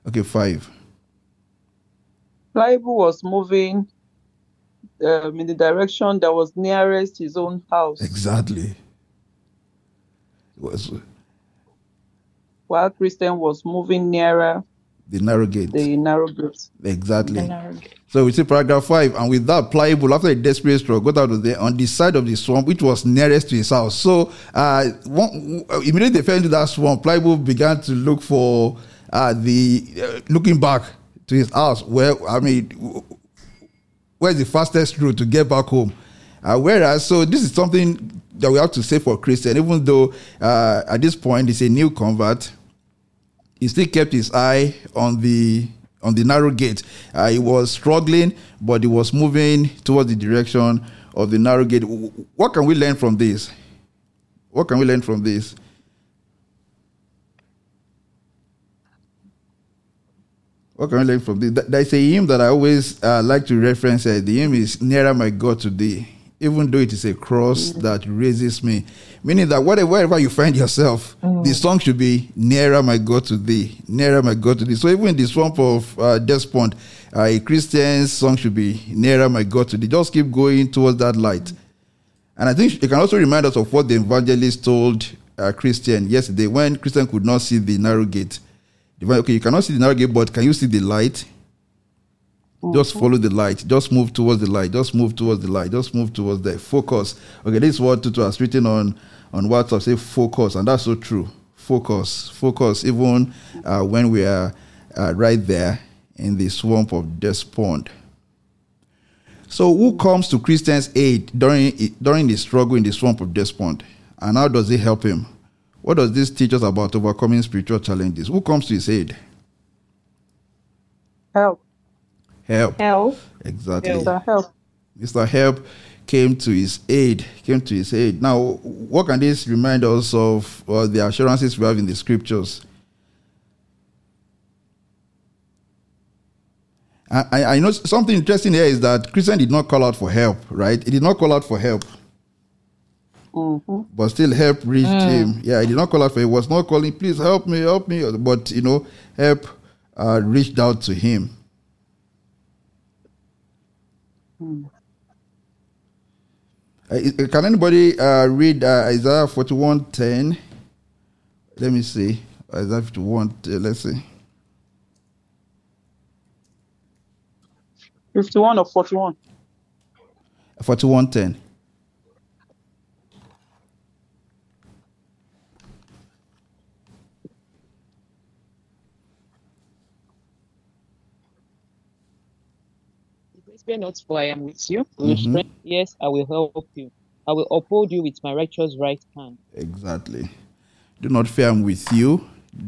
S1: Okay, five.
S6: Pliable was moving um, in the direction that was nearest his own house,
S1: Exactly. It was
S6: while Christian was moving nearer
S1: the narrow gate.
S6: the narrow gate.
S1: Exactly. So we see paragraph five, and with that, pliable after a desperate struggle got out of there on the side of the swamp, which was nearest to his house. So uh, one, immediately they fell into that swamp. Pliable began to look for uh, the uh, looking back to his house. Where I mean, w- where's the fastest route to get back home? Uh, whereas, so this is something that we have to say for Christian, even though uh, at this point he's a new convert he still kept his eye on the on the narrow gate. Uh, he was struggling, but he was moving towards the direction of the narrow gate. What can we learn from this? What can we learn from this? What can we learn from this? Th- There's a hymn that I always uh, like to reference. Uh, the hymn is "Nearer My God to Thee," even though it is a cross that raises me. Meaning that whatever, wherever you find yourself, the song should be "Nearer My God to Thee," "Nearer My God to Thee." So even in the swamp of uh, Despond, uh, a Christian's song should be "Nearer My God to Thee." Just keep going towards that light. And I think it can also remind us of what the evangelist told uh, Christian yesterday when Christian could not see the narrow gate. Okay, you cannot see the narrow gate, but can you see the light? Just follow the light. Just move towards the light. Just move towards the light. Just move towards the focus. Okay, this is what Tutu has written on on WhatsApp. Say focus, and that's so true. Focus, focus. Even uh, when we are uh, right there in the swamp of despond. So, who comes to Christian's aid during during the struggle in the swamp of despond, and how does it help him? What does this teach us about overcoming spiritual challenges? Who comes to his aid?
S6: Help.
S1: Help.
S5: Help.
S1: Exactly.
S6: Mr. Help.
S1: Mr. Help came to his aid. Came to his aid. Now, what can this remind us of uh, the assurances we have in the scriptures? I, I- I know something interesting here is that Christian did not call out for help, right? He did not call out for help,
S6: mm-hmm.
S1: but still help reached mm. him. Yeah, he did not call out for him. He was not calling, please help me, help me. But, you know, help uh, reached out to him. Mm. Uh, can anybody uh, read uh, Isaiah 41.10? Let me see. Isaiah 51, uh, let's see.
S6: 51 or 41?
S1: 41.10.
S8: Fear not, for I am with you. I will
S1: Mhm.
S8: strength- Yes, I will help you. I will uphold you with my righteous right hand.
S1: Exactly. Do not fear, I'm with you.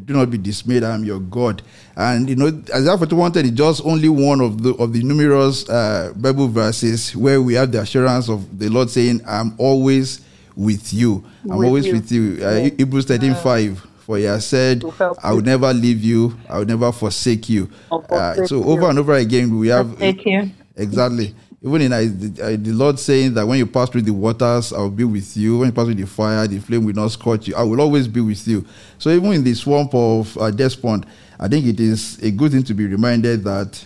S1: Do not be dismayed, I am your God. And you know, Isaiah 41 is just only one of the of the numerous uh, Bible verses where we have the assurance of the Lord saying, I'm always with you. I'm
S6: With
S1: always
S6: you.
S1: with you. Uh, Hebrews 13 5. For he has said, I will never leave you, I will never forsake you. Uh, so over
S6: you.
S1: and over again, we have
S5: Thank you.
S1: Exactly. Even in uh, the, uh, the Lord saying that when you pass through the waters, I will be with you. When you pass through the fire, the flame will not scorch you. I will always be with you. So even in the swamp of uh, Despond, I think it is a good thing to be reminded that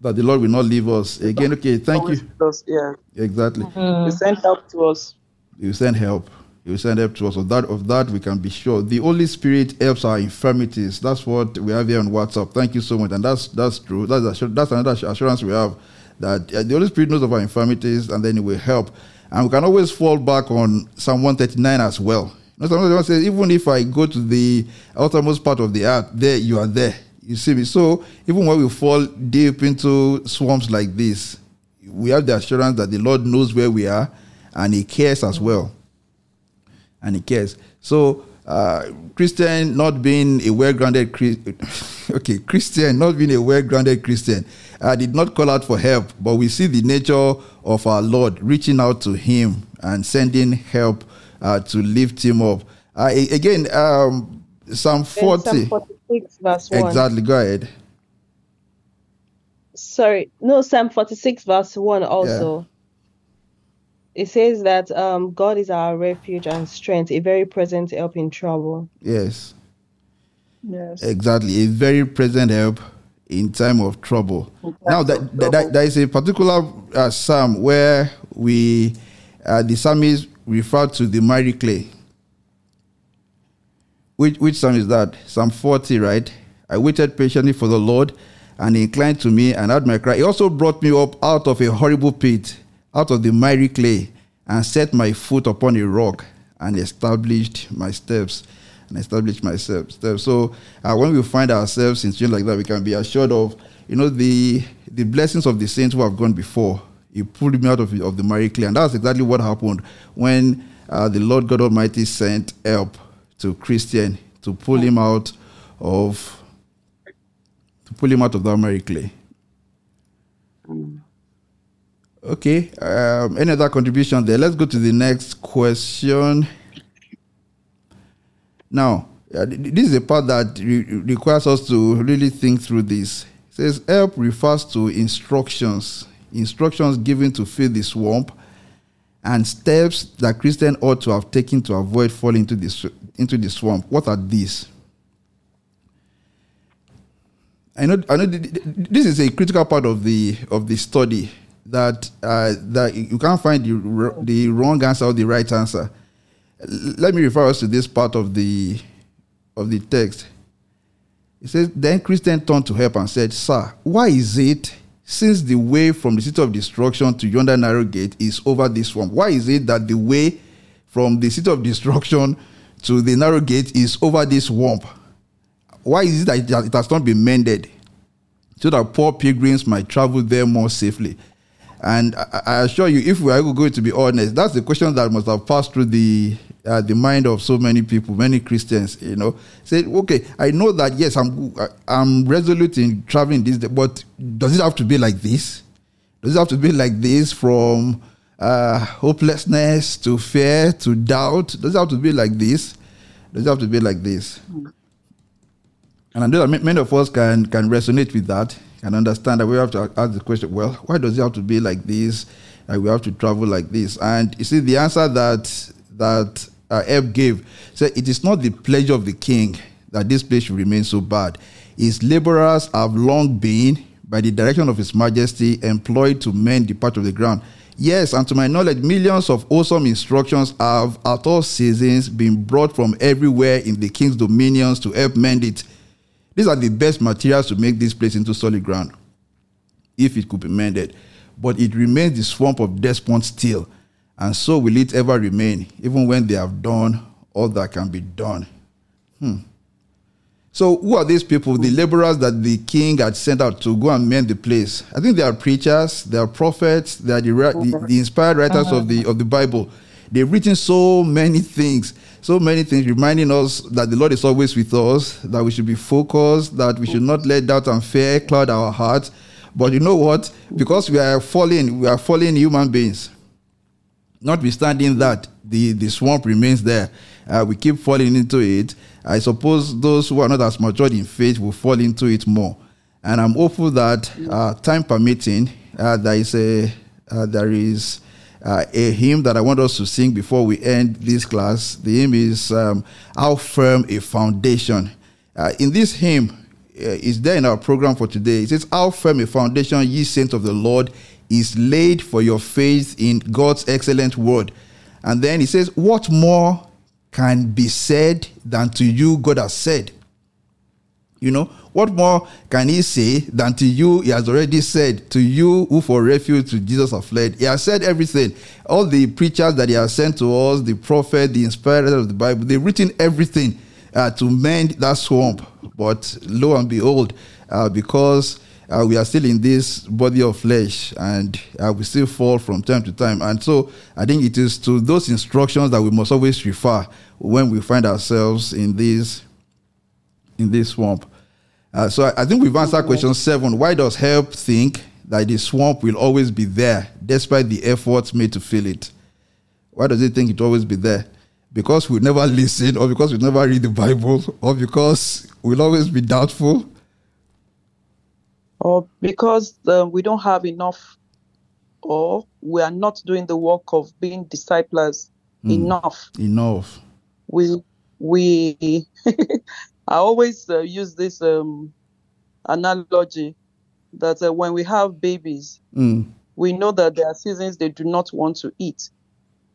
S1: that the Lord will not leave us. Again, okay, thank
S6: Always
S1: you.
S6: us, Yeah.
S1: Exactly.
S6: He sent help to us.
S1: You send help. You send help to us. Of that, of that, we can be sure. The Holy Spirit helps our infirmities. That's what we have here on WhatsApp. Thank you so much. And that's that's true. That's assur- that's another assurance we have that uh, the Holy Spirit knows of our infirmities, and then He will help. And we can always fall back on Psalm 139 as well. You know, sometimes says, even if I go to the outermost part of the earth, there you are there. You see me. So even when we fall deep into swamps like this, we have the assurance that the Lord knows where we are and He cares as well. And He cares. So, uh, Christian not being a well grounded Christian. okay, Christian not being a well grounded Christian uh, did not call out for help, but we see the nature of our Lord reaching out to Him and sending help uh, to lift Him up. Uh, again, um, Psalm 40.
S3: Psalm 46, verse 1.
S1: Exactly, go ahead.
S3: Sorry, no, Psalm 46, verse 1 also. It says that um, God is our refuge and strength, a very present help in trouble.
S1: Yes.
S6: Yes.
S1: Exactly, a very present help in time of trouble. Now, that, that, that- there is a particular uh, psalm where we, uh, the psalmist referred to the miry clay. Which, which psalm is that? Psalm 40, right? I waited patiently for the Lord, and he inclined to me and heard my cry. He also brought me up out of a horrible pit, out of the miry clay, and set my foot upon a rock, and established my steps. And established my steps. So uh, when we find ourselves in situations like that, we can be assured of, you know, the the blessings of the saints who have gone before. He pulled me out of, of the miry clay, and that's exactly what happened when uh, the Lord God Almighty sent help to Christian to pull him out of to pull him out of that miry clay. Okay. Um, any other contribution there? Let's go to the next question. Now, uh, this is a part that re- requires us to really think through this. It says, help refers to instructions, instructions given to fill the swamp, and steps that Christian ought to have taken to avoid falling into the, into the swamp. What are these? I know, I know th- th- this is a critical part of the of the study that uh, that you can't find the the wrong answer or the right answer. Let me refer us to this part of the of the text. It says, Then Christian turned to help and said, Sir, why is it, since the way from the city of destruction to yonder narrow gate is over this swamp, why is it that the way from the city of destruction to the narrow gate is over this swamp? Why is it that it has not been mended so that poor pilgrims might travel there more safely? And I, I assure you, if we are going to be honest, that's the question that must have passed through the uh, the mind of so many people, many Christians. You know, say, okay, I know that yes, I'm I'm resolute in traveling this, day, but does it have to be like this? Does it have to be like this from uh, hopelessness to fear to doubt? Does it have to be like this? Does it have to be like this? And I know that many of us can can resonate with that and understand that we have to ask the question, well, why does it have to be like this? And we have to travel like this. And you see, the answer that that uh, Eb gave said, it is not the pleasure of the king that this place should remain so bad. His laborers have long been, by the direction of His Majesty, employed to mend the part of the ground. Yes, and to my knowledge, millions of awesome instructions have at all seasons been brought from everywhere in the king's dominions to help mend it. These are the best materials to make this place into solid ground, if it could be mended. But it remains the swamp of Despond still, and so will it ever remain, even when they have done all that can be done. Hmm. So, who are these people, the laborers that the king had sent out to go and mend the place? I think they are preachers, they are prophets, they are the, the, the inspired writers of the of the Bible. They've written so many things, so many things, reminding us that the Lord is always with us, that we should be focused, that we should not let doubt and fear cloud our hearts. But you know what? Because we are falling, we are falling human beings. Notwithstanding that, the, the swamp remains there. Uh, we keep falling into it. I suppose those who are not as matured in faith will fall into it more. And I'm hopeful that uh, time permitting, uh, there is a uh, there is uh, a hymn that I want us to sing before we end this class. The hymn is um, "How Firm a Foundation." Uh, in this hymn, is there in our program for today. It says, How firm a foundation, ye saints of the Lord, is laid for your faith in God's excellent word. And then he says, What more can be said than to you God has said? You know, what more can he say than to you he has already said, to you who for refuge to Jesus have fled? He has said everything. All the preachers that he has sent to us, the prophet, the inspirer of the Bible, they've written everything uh, to mend that swamp. But lo and behold, uh, because uh, we are still in this body of flesh and uh, we still fall from time to time. And so I think it is to those instructions that we must always refer when we find ourselves in this in this swamp. Uh, so I, I think we've answered question seven. Why does help think that the swamp will always be there despite the efforts made to fill it? Why does it think it will always be there? Because we never listen, or because we never read the Bible, or because we'll always be doubtful?
S6: or because uh, we don't have enough or we are not doing the work of being disciples
S1: Hmm.
S6: enough
S1: Enough.
S6: we we i always uh, use this um, analogy that uh, when we have babies
S1: Mm.
S6: we know that there are seasons they do not want to eat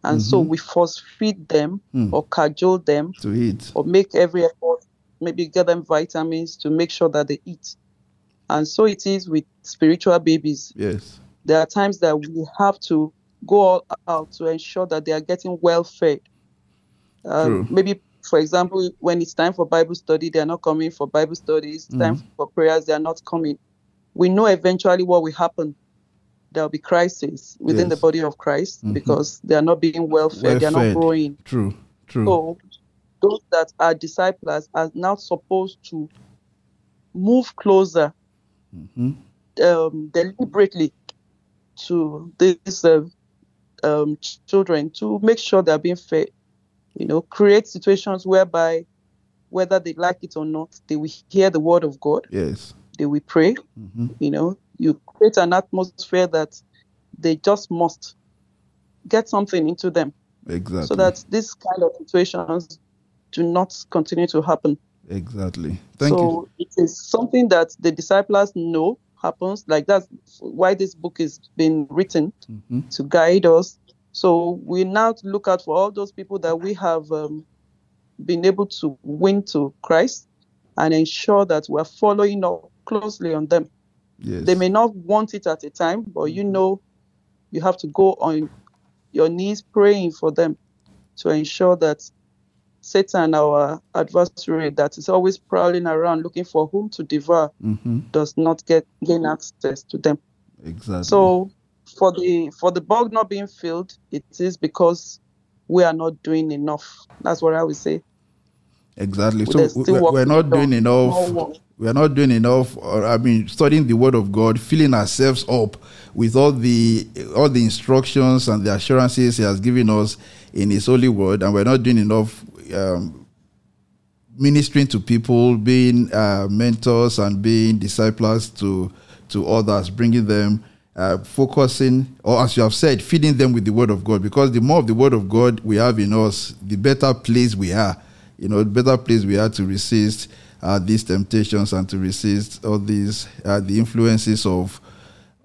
S6: and so
S1: Mhm.
S6: we force feed them
S1: Mm.
S6: or cajole them
S1: To eat.
S6: or make every effort, maybe get them vitamins to make sure that they eat. And so it is with spiritual babies.
S1: Yes.
S6: There are times that we have to go all out to ensure that they are getting well fed.
S1: True.
S6: maybe, for example, when it's time for Bible study, they are not coming for Bible studies. It's time
S1: Mhm.
S6: for prayers, they are not coming. We know eventually what will happen. There will be crisis within the body of Christ
S1: Mhm.
S6: because they are not being well fed,
S1: Well
S6: they are
S1: fed.
S6: not growing.
S1: True. True.
S6: So those that are disciples are now supposed to move closer
S1: Mhm.
S6: um, deliberately to these uh, um, children to make sure they're being fed. You know, create situations whereby, whether they like it or not, they will hear the word of God.
S1: Yes.
S6: They will pray.
S1: Mhm.
S6: You know, you create an atmosphere that they just must get something into them
S1: Exactly.
S6: so that these kind of situations do not continue to happen.
S1: Exactly. Thank you.
S6: so it is something that the disciples know happens. Like that's why this book is being written
S1: Mhm.
S6: to guide us. So we now look out for all those people that we have um, been able to win to Christ and ensure that we're following up closely on them.
S1: Yes.
S6: They may not want it at a time, but you know you have to go on your knees praying for them to ensure that Satan, our adversary, that is always prowling around looking for whom to devour,
S1: Mhm.
S6: does not get gain access to them.
S1: Exactly.
S6: So for the for the bug not being filled, it is because we are not doing enough. That's what I would say.
S1: Exactly. So we're, we're not doing enough. We're not doing enough. Or, I mean, studying the Word of God, filling ourselves up with all the all the instructions and the assurances He has given us in His holy Word, and we're not doing enough. Um, ministering to people, being uh, mentors and being disciples to to others, bringing them, uh, focusing, or as you have said, feeding them with the Word of God. Because the more of the Word of God we have in us, the better place we are. You know, the better place we are to resist uh, these temptations and to resist all these uh, the influences of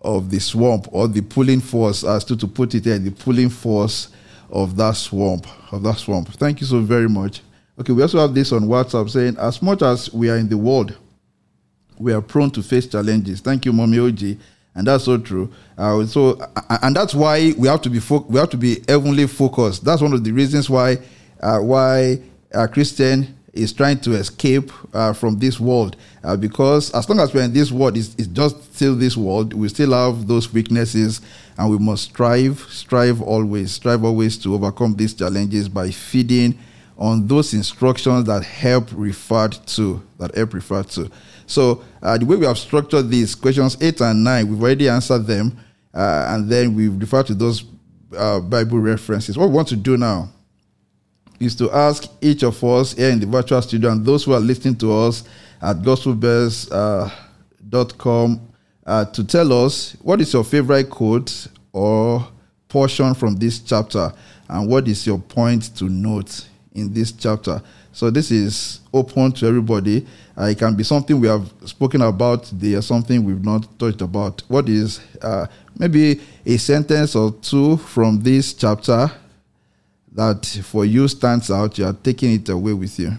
S1: of the swamp or the pulling force, as to to put it there, the pulling force of that swamp of that swamp. Thank you so very much. Okay, we also have this on WhatsApp saying, as much as we are in the world, we are prone to face challenges. Thank you, Mommy OG. And that's so true. Uh, so, and that's why we have to be fo- we have to be heavenly focused. That's one of the reasons why uh, why a Christian is trying to escape uh, from this world. Uh, because as long as we're in this world, it's, it's just still this world. We still have those weaknesses, and we must strive, strive always, strive always to overcome these challenges by feeding on those instructions that help referred to that help referred to so uh, the way we have structured these questions eight and nine we've already answered them uh, and then we've referred to those uh, bible references what we want to do now is to ask each of us here in the virtual studio and those who are listening to us at gospelbells.com uh, to tell us what is your favorite quote or portion from this chapter and what is your point to note in this chapter. So this is open to everybody. Uh, it can be something we have spoken about there, something we've not touched about. What is uh, maybe a sentence or two from this chapter that for you stands out? You are taking it away with you.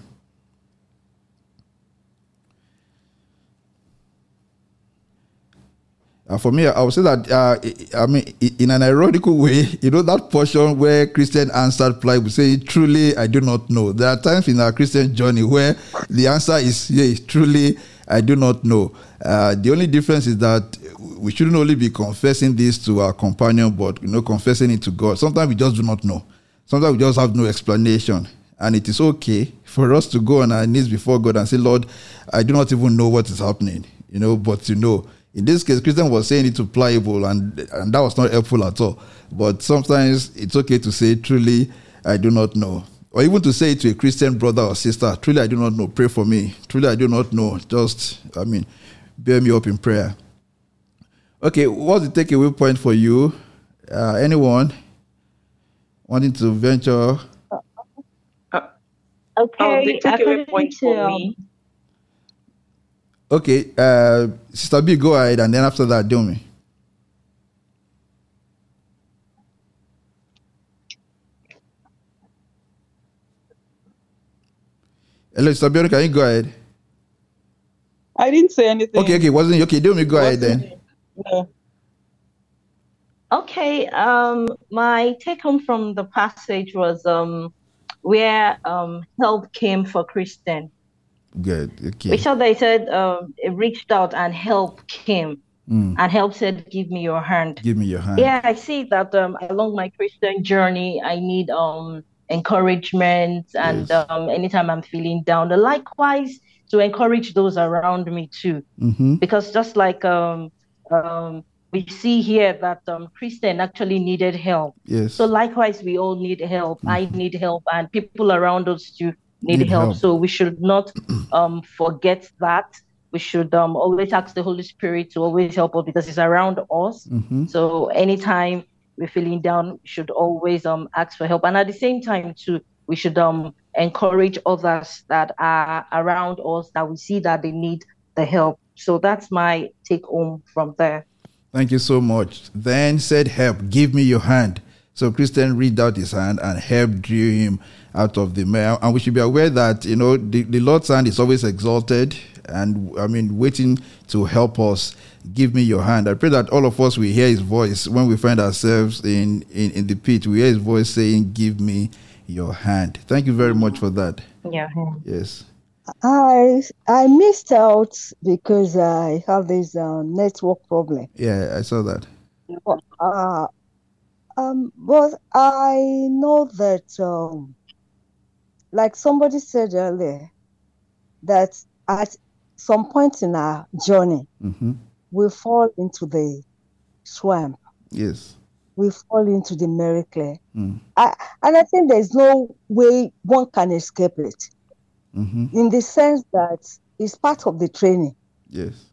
S1: Uh, for me, I would say that uh, I mean, in an ironical way, you know that portion where Christian answered pride we say, "Truly, I do not know." There are times in our Christian journey where the answer is, "Yes, truly, I do not know." Uh, the only difference is that we shouldn't only be confessing this to our companion, but you know, confessing it to God. Sometimes we just do not know. Sometimes we just have no explanation, and it is okay for us to go on our knees before God and say, "Lord, I do not even know what is happening," you know, but you know in this case, Christian was saying it to pliable, and and that was not helpful at all. But sometimes it's okay to say, "Truly, I do not know," or even to say it to a Christian brother or sister, "Truly, I do not know. Pray for me. Truly, I do not know. Just, I mean, bear me up in prayer." Okay, what's the takeaway point for you? Uh, anyone wanting to venture?
S5: Okay,
S4: Oh, the takeaway point for me.
S1: Okay, uh, Sister B, go ahead, and then after that, Demi. Hello, Sister Bianca, can you go ahead?
S6: I didn't say anything.
S1: Okay, okay, wasn't okay? Demi, go ahead then.
S6: No.
S5: Okay, um, my take home from the passage was um, where um, help came for Christian.
S1: Good. Okay.
S5: We saw that said um, it reached out and help came,
S1: Mm,
S5: and help said, "Give me your hand."
S1: give me your hand.
S5: Yeah, I see that um, along my Christian journey, I need um, encouragement, and
S1: Yes.
S5: um, anytime I'm feeling down, likewise to encourage those around me too.
S1: Mm-hmm.
S5: because just like um, um, we see here that um, Christian actually needed help.
S1: Yes.
S5: So likewise, we all need help. I need help, and people around us too need,
S1: Need
S5: help.
S1: help.
S5: So we should not um, forget that. We should um, always ask the Holy Spirit to always help us because it's around us.
S1: mm-hmm.
S5: So anytime we're feeling down, we should always um ask for help. And at the same time too, we should um encourage others that are around us that we see that they need the help. So that's my take home from there.
S1: Thank you so much. Then said, Help, give me your hand. So Christian reached out his hand and help drew him out of the mire. And we should be aware that, you know, the, the Lord's hand is always exalted and, I mean, waiting to help us. Give me your hand. I pray that all of us will hear his voice when we find ourselves in, in, in the pit. We hear his voice saying, Give me your hand. Thank you very much for that.
S5: Yeah.
S1: Yes.
S7: I I missed out because I had this uh, network problem.
S1: Yeah, I saw that.
S7: Uh, um, but I know that, um, like somebody said earlier, that at some point in our journey,
S1: Mm-hmm.
S7: we fall into the swamp,
S1: Yes.
S7: we fall into the miry clay.
S1: Mm.
S7: I, and I think there's no way one can escape it
S1: Mm-hmm.
S7: in the sense that it's part of the training.
S1: Yes.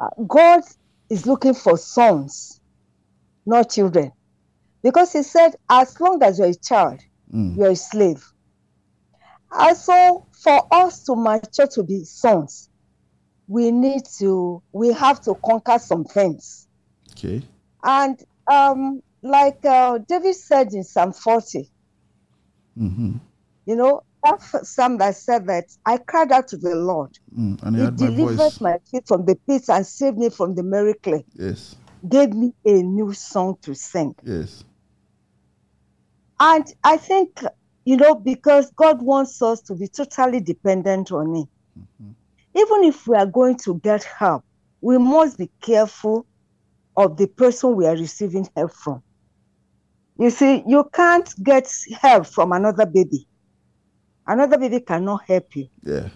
S7: Uh, God is looking for sons, not children. Because he said, as long as you're a child,
S1: Mm.
S7: you're a slave. And so for us to mature to be sons, we need to, we have to conquer some things.
S1: Okay.
S7: And um, like uh, David said in Psalm 40,
S1: Mm-hmm.
S7: you know, that psalm that said that I cried out to the Lord.
S1: Mm. And he
S7: He
S1: had my
S7: delivered my feet from the pit and saved me from the miry clay.
S1: Yes.
S7: Gave me a new song to sing.
S1: Yes.
S7: And I think, you know, because God wants us to be totally dependent on Him. Even if we are going to get help, we must be careful of the person we are receiving help from. You see, you can't get help from another baby. Another baby cannot help you.
S1: Yeah.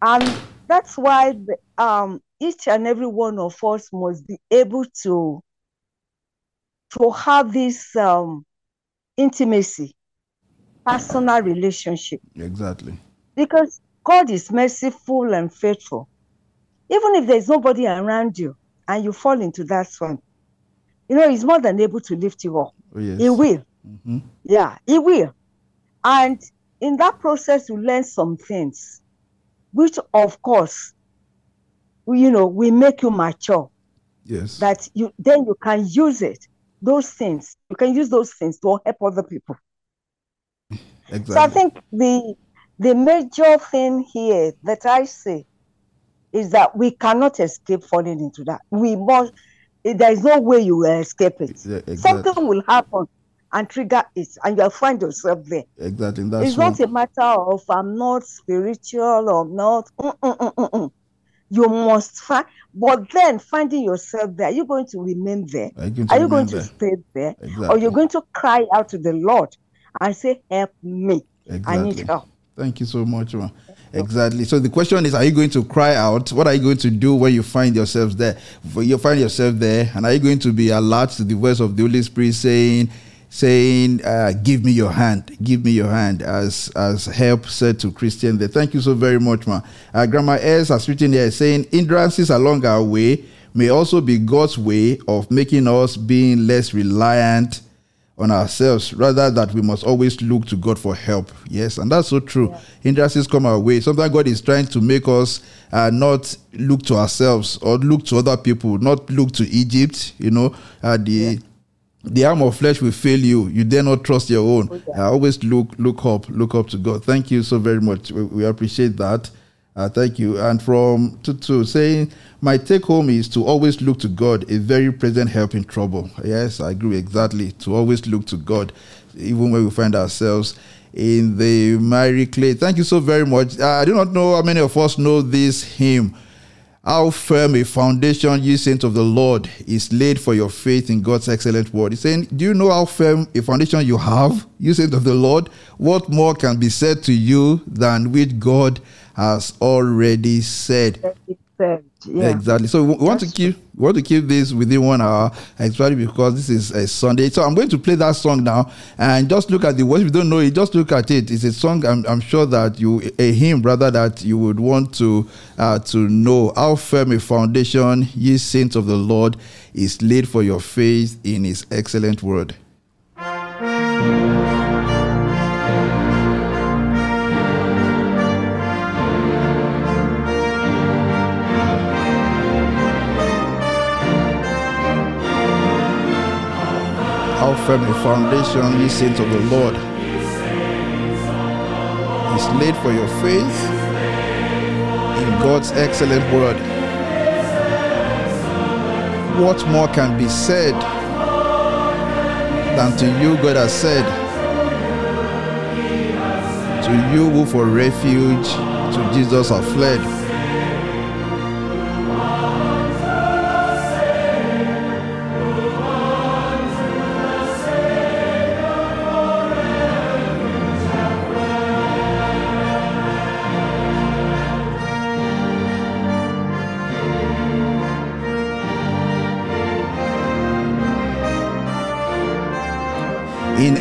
S7: And that's why um, each and every one of us must be able to, to have this um, intimacy, personal relationship,
S1: Exactly.
S7: because God is merciful and faithful. Even if there's nobody around you and you fall into that swamp, you know, He's more than able to lift you up.
S1: Oh yes.
S7: He will.
S1: Mm-hmm.
S7: Yeah, He will. And in that process, you learn some things, which of course, you know, will make you mature.
S1: Yes.
S7: That you then you can use it. Those things you can use those things to help other people.
S1: exactly.
S7: So I think the the major thing here that I see is that we cannot escape falling into that. We must. There is no way you will escape it.
S1: Exactly.
S7: Something will happen and trigger it, and you'll find yourself there.
S1: Exactly. That's
S7: it's not a matter of I'm not spiritual or not. Mm-mm-mm-mm. You must find, but then finding yourself there, are you going to remain there?
S1: Are you going to
S7: you going to stay there? Or you're going to cry out to the Lord and say, Help me. I need help.
S1: Thank you so much, ma. Exactly. So the question is, are you going to cry out? What are you going to do when you find yourselves there? When you find yourself there, and are you going to be alert to the voice of the Holy Spirit saying, saying, uh, "Give me your hand, give me your hand," as as Help said to Christian there. Thank you so very much, ma. Uh, Grandma S has written here saying, "Hindrances along our way may also be God's way of making us being less reliant." on ourselves rather that we must always look to God for help. Yes, and that's so true. Hindrances come our way. Sometimes God is trying to make us uh, not look to ourselves or look to other people, not look to Egypt. You know, uh, the the arm of flesh will fail you. You dare not trust your own. Uh, always look look up, look up to God. Thank you so very much. We, we appreciate that. Uh, thank you. And from Tutu saying, my take home is to always look to God, a very present help in trouble. Yes, I agree exactly. To always look to God, even when we find ourselves in the miry clay. Thank you so very much. Uh, I do not know how many of us know this hymn. How firm a foundation, you saints of the Lord, is laid for your faith in God's excellent word. He's saying, Do you know how firm a foundation you have, you saints of the Lord? What more can be said to you than which God has already said?
S7: Yeah.
S1: Exactly. So we want to keep we want to keep this within one hour, especially because this is a Sunday. So I'm going to play that song now, and just look at the words. If you don't know it, just look at it. It's a song. I'm, I'm sure that you a hymn rather that you would want to uh, to know how firm a foundation, ye saints of the Lord, is laid for your faith in His excellent word. How firm a foundation, ye saints of the Lord, is laid for your faith in God's excellent word. What more can be said than to you God has said? To you who for refuge to Jesus have fled.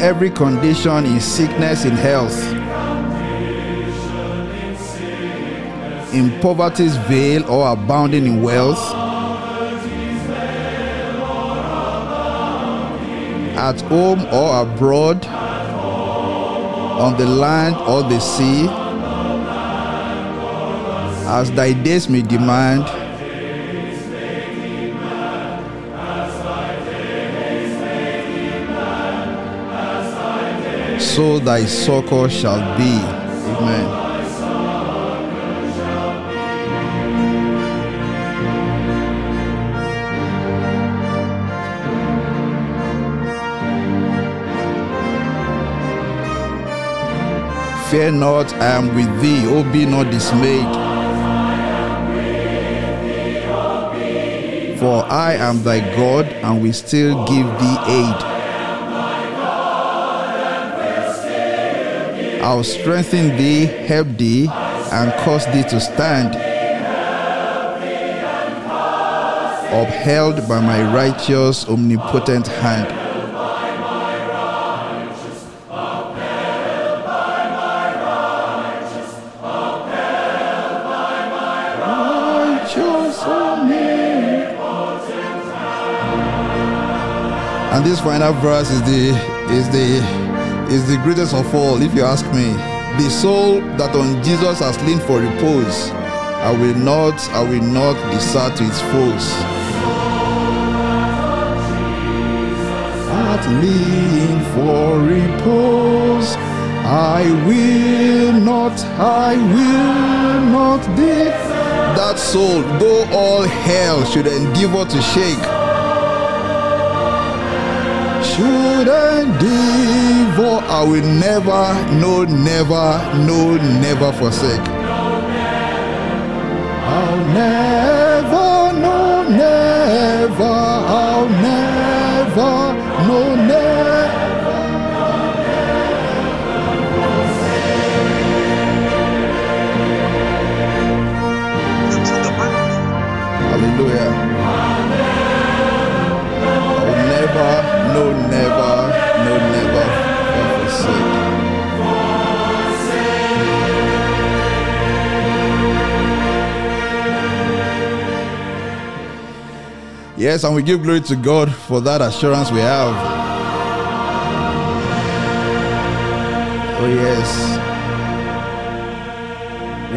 S1: Every condition, in sickness, in health, in poverty's veil or abounding in wealth, at home or abroad, on the land or the sea, as thy days may demand. So thy succor shall be. Amen. Fear not, I am with thee, O be not dismayed. For I am thy God, and will still give thee aid. I'll strengthen thee, help thee, and cause thee to stand. Upheld by my righteous, omnipotent hand. And this final verse is the is the is the greatest of all, if you ask me. The soul that on Jesus has leaned for repose, I will not, I will not desert its foes. At lean for repose, I will not, I will not be. That soul, though all hell should endeavor to shake, should endeavor, I will never, no, never, no, never forsake. I'll never, no, never, I'll never, no, never, no, never forsake. Yes, and we give glory to God for that assurance we have. Oh, yes.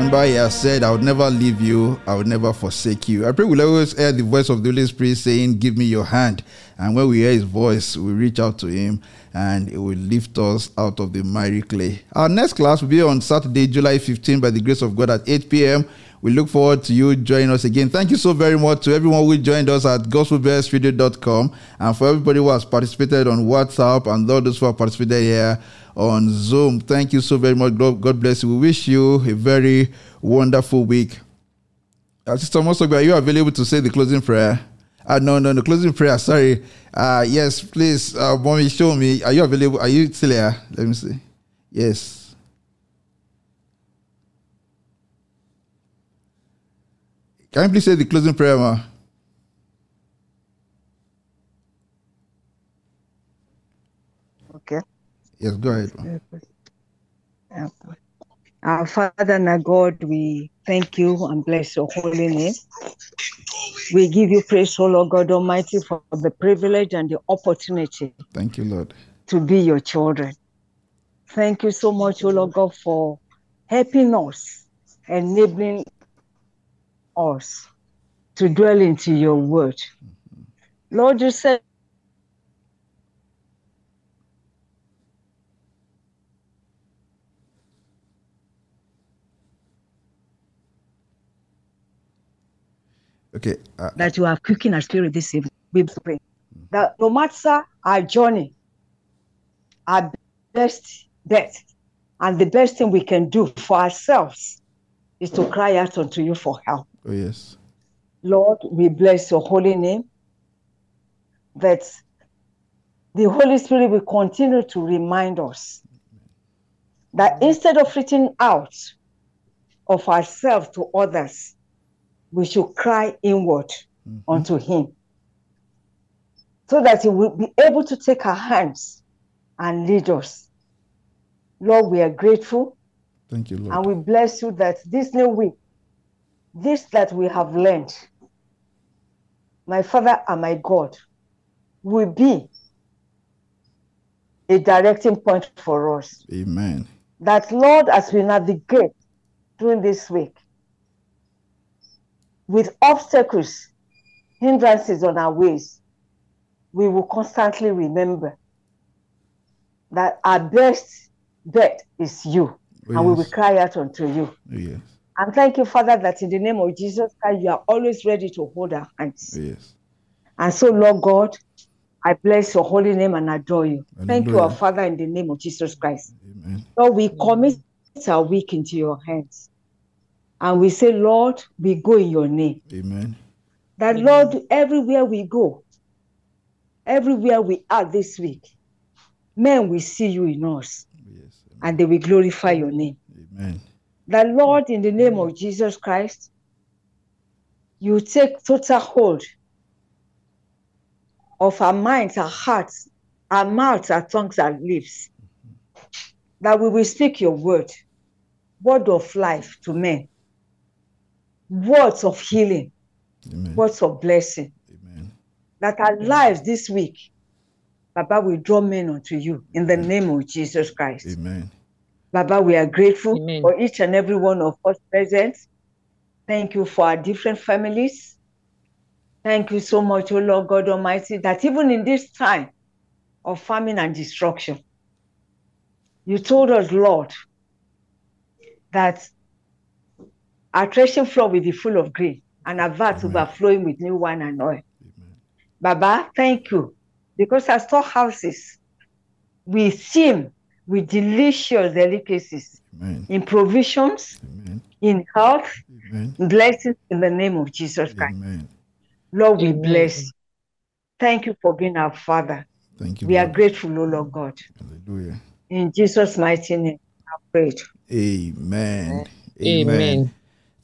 S1: Remember, he has said, I would never leave you, I would never forsake you. I pray we'll always hear the voice of the Holy Spirit saying, Give me your hand. And when we hear his voice, we reach out to him and it will lift us out of the miry clay. Our next class will be on Saturday, July 15, by the grace of God at 8 p.m. We look forward to you joining us again. Thank you so very much to everyone who joined us at gospelbellsradio.com and for everybody who has participated on WhatsApp and all those who have participated here on Zoom. Thank you so very much. God bless you. We wish you a very wonderful week. Uh, Sister Mosogba, are you available to say the closing prayer? Uh, no, no, the closing prayer. Sorry. Uh, yes, please, uh, mommy, show me. Are you available? Are you still here? Let me see. Yes. Can you please say the closing prayer, ma?
S7: Okay.
S1: Yes, go ahead. Ma.
S7: Our Father and our God, we thank you and bless your holy name. We give you praise, O Lord God Almighty, for the privilege and the opportunity
S1: Thank you, Lord.
S7: to be your children. Thank you so much, O Lord God, for helping us, enabling us to dwell into your word. Lord, you said
S1: Okay. Uh,
S7: that you are cooking our spirit this evening. We pray that no matter our journey, our best bet and the best thing we can do for ourselves is to cry out unto you for help.
S1: Oh, yes.
S7: Lord, we bless your holy name. That the Holy Spirit will continue to remind us that instead of reaching out of ourselves to others, we should cry inward mm-hmm. unto Him so that He will be able to take our hands and lead us. Lord, we are grateful
S1: Thank you, Lord.
S7: and we bless you that this new week, this that we have learned, my Father and my God, will be a directing point for us.
S1: Amen.
S7: That, Lord, as we navigate during this week with obstacles, hindrances on our ways, we will constantly remember that our best bet is you, and we will cry out unto you.
S1: Oh, yes.
S7: And thank you, Father, that in the name of Jesus Christ, you are always ready to hold our hands.
S1: Yes.
S7: And so, Lord God, I bless your holy name and adore you. Thank you, our Father, in the name of Jesus Christ.
S1: Amen.
S7: Lord, we commit our week into your hands. And we say, Lord, we go in your name.
S1: Amen.
S7: That, Lord, everywhere we go, everywhere we are this week, men will see you in us
S1: Yes.
S7: and they will glorify your name.
S1: Amen.
S7: That, Lord, in the name mm. of Jesus Christ, you take total hold of our minds, our hearts, our mouths, our tongues, our lips. That we will speak your word, word of life to men, words of healing,
S1: Amen.
S7: words of blessing.
S1: Amen.
S7: That our lives this week, Baba, will draw men unto you in the name of Jesus Christ.
S1: Amen.
S7: Baba, we are grateful
S8: Amen.
S7: for each and every one of us present. Thank you for our different families. Thank you so much, O Lord God Almighty, that even in this time of famine and destruction, you told us, Lord, that our threshing floor will be full of grain and our vats overflowing with new wine and oil. Baba, thank you. Because our storehouses, we seem with delicious delicacies
S1: Amen.
S7: in provisions,
S1: Amen.
S7: in health,
S1: Amen.
S7: blessings in the name of Jesus Christ.
S1: Amen.
S7: Lord, we
S8: Amen.
S7: bless you. Thank you for being our Father.
S1: Thank you.
S7: We are grateful, O Lord God.
S1: Hallelujah.
S7: In Jesus' mighty name, I prayed.
S1: Amen.
S8: Amen.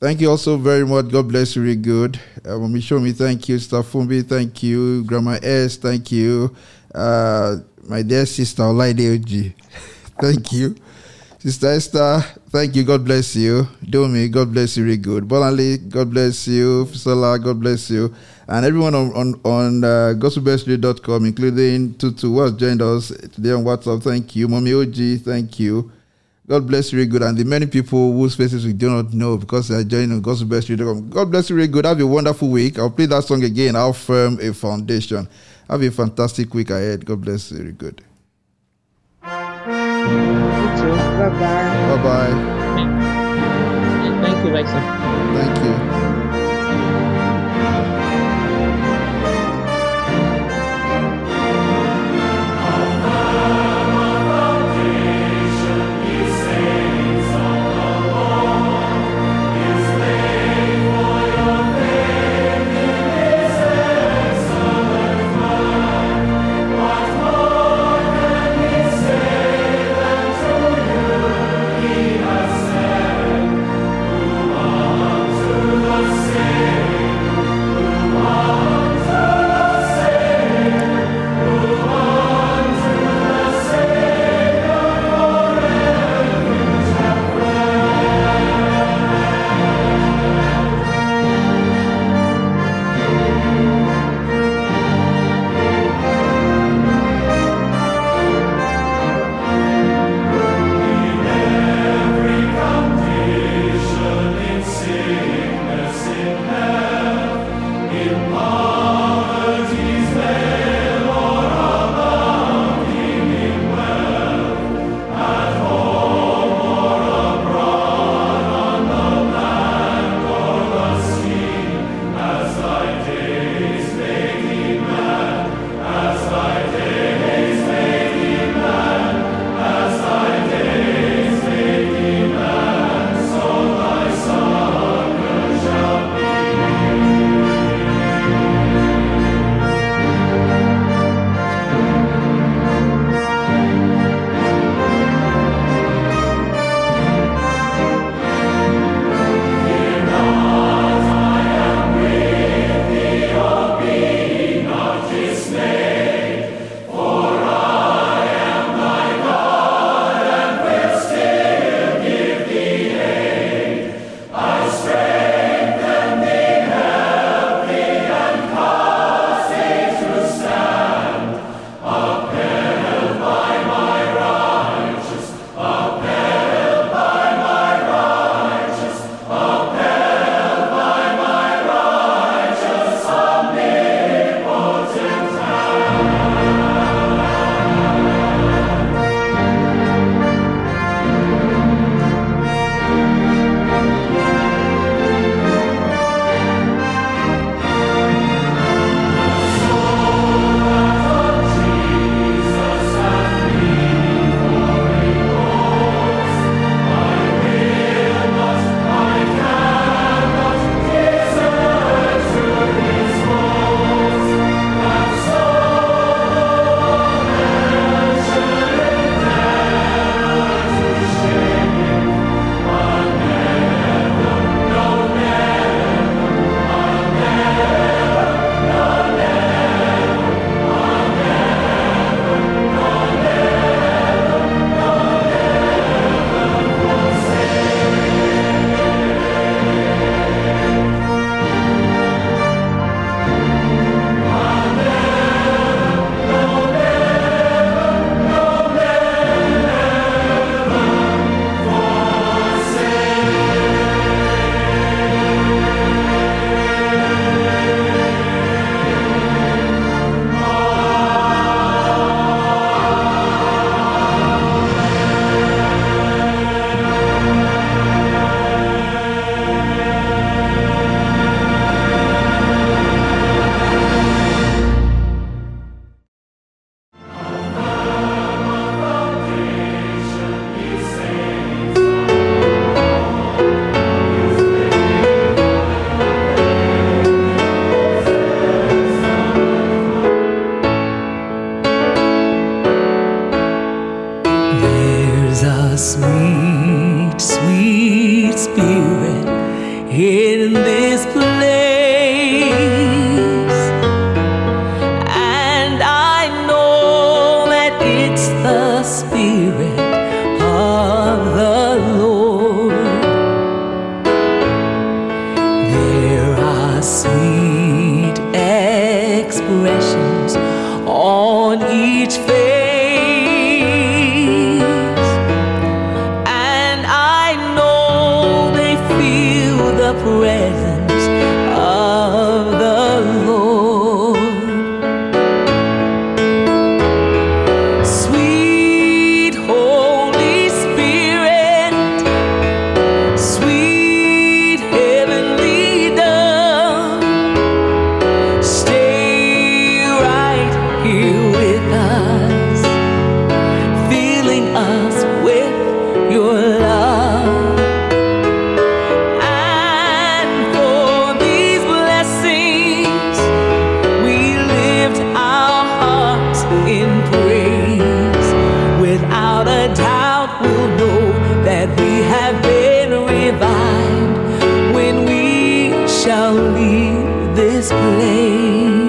S1: Thank you also very much. God bless you. Really good. Uh, Mami Shomi, thank you. Sister Fumbi, thank you. Grandma S, thank you. Uh, my dear sister Olaide Oji, thank you. Sister Esther, thank you. God bless you. Domi, God bless you. Really good. Bolanle, God bless you. Fisola, God bless you. And everyone on on, on uh, gospelbellsradio.com, including Tutu, who has joined us today on WhatsApp. Thank you. Mommy OG, thank you. God bless you really good. And the many people whose faces we do not know because they are joining on gospelbellsradio.com. God bless you really good. Have a wonderful week. I'll play that song again. How firm a foundation. Have a fantastic week ahead. God bless you really good.
S7: You too. Bye-bye.
S1: Bye bye.
S8: Thank you, Vice.
S1: Thank you.
S9: This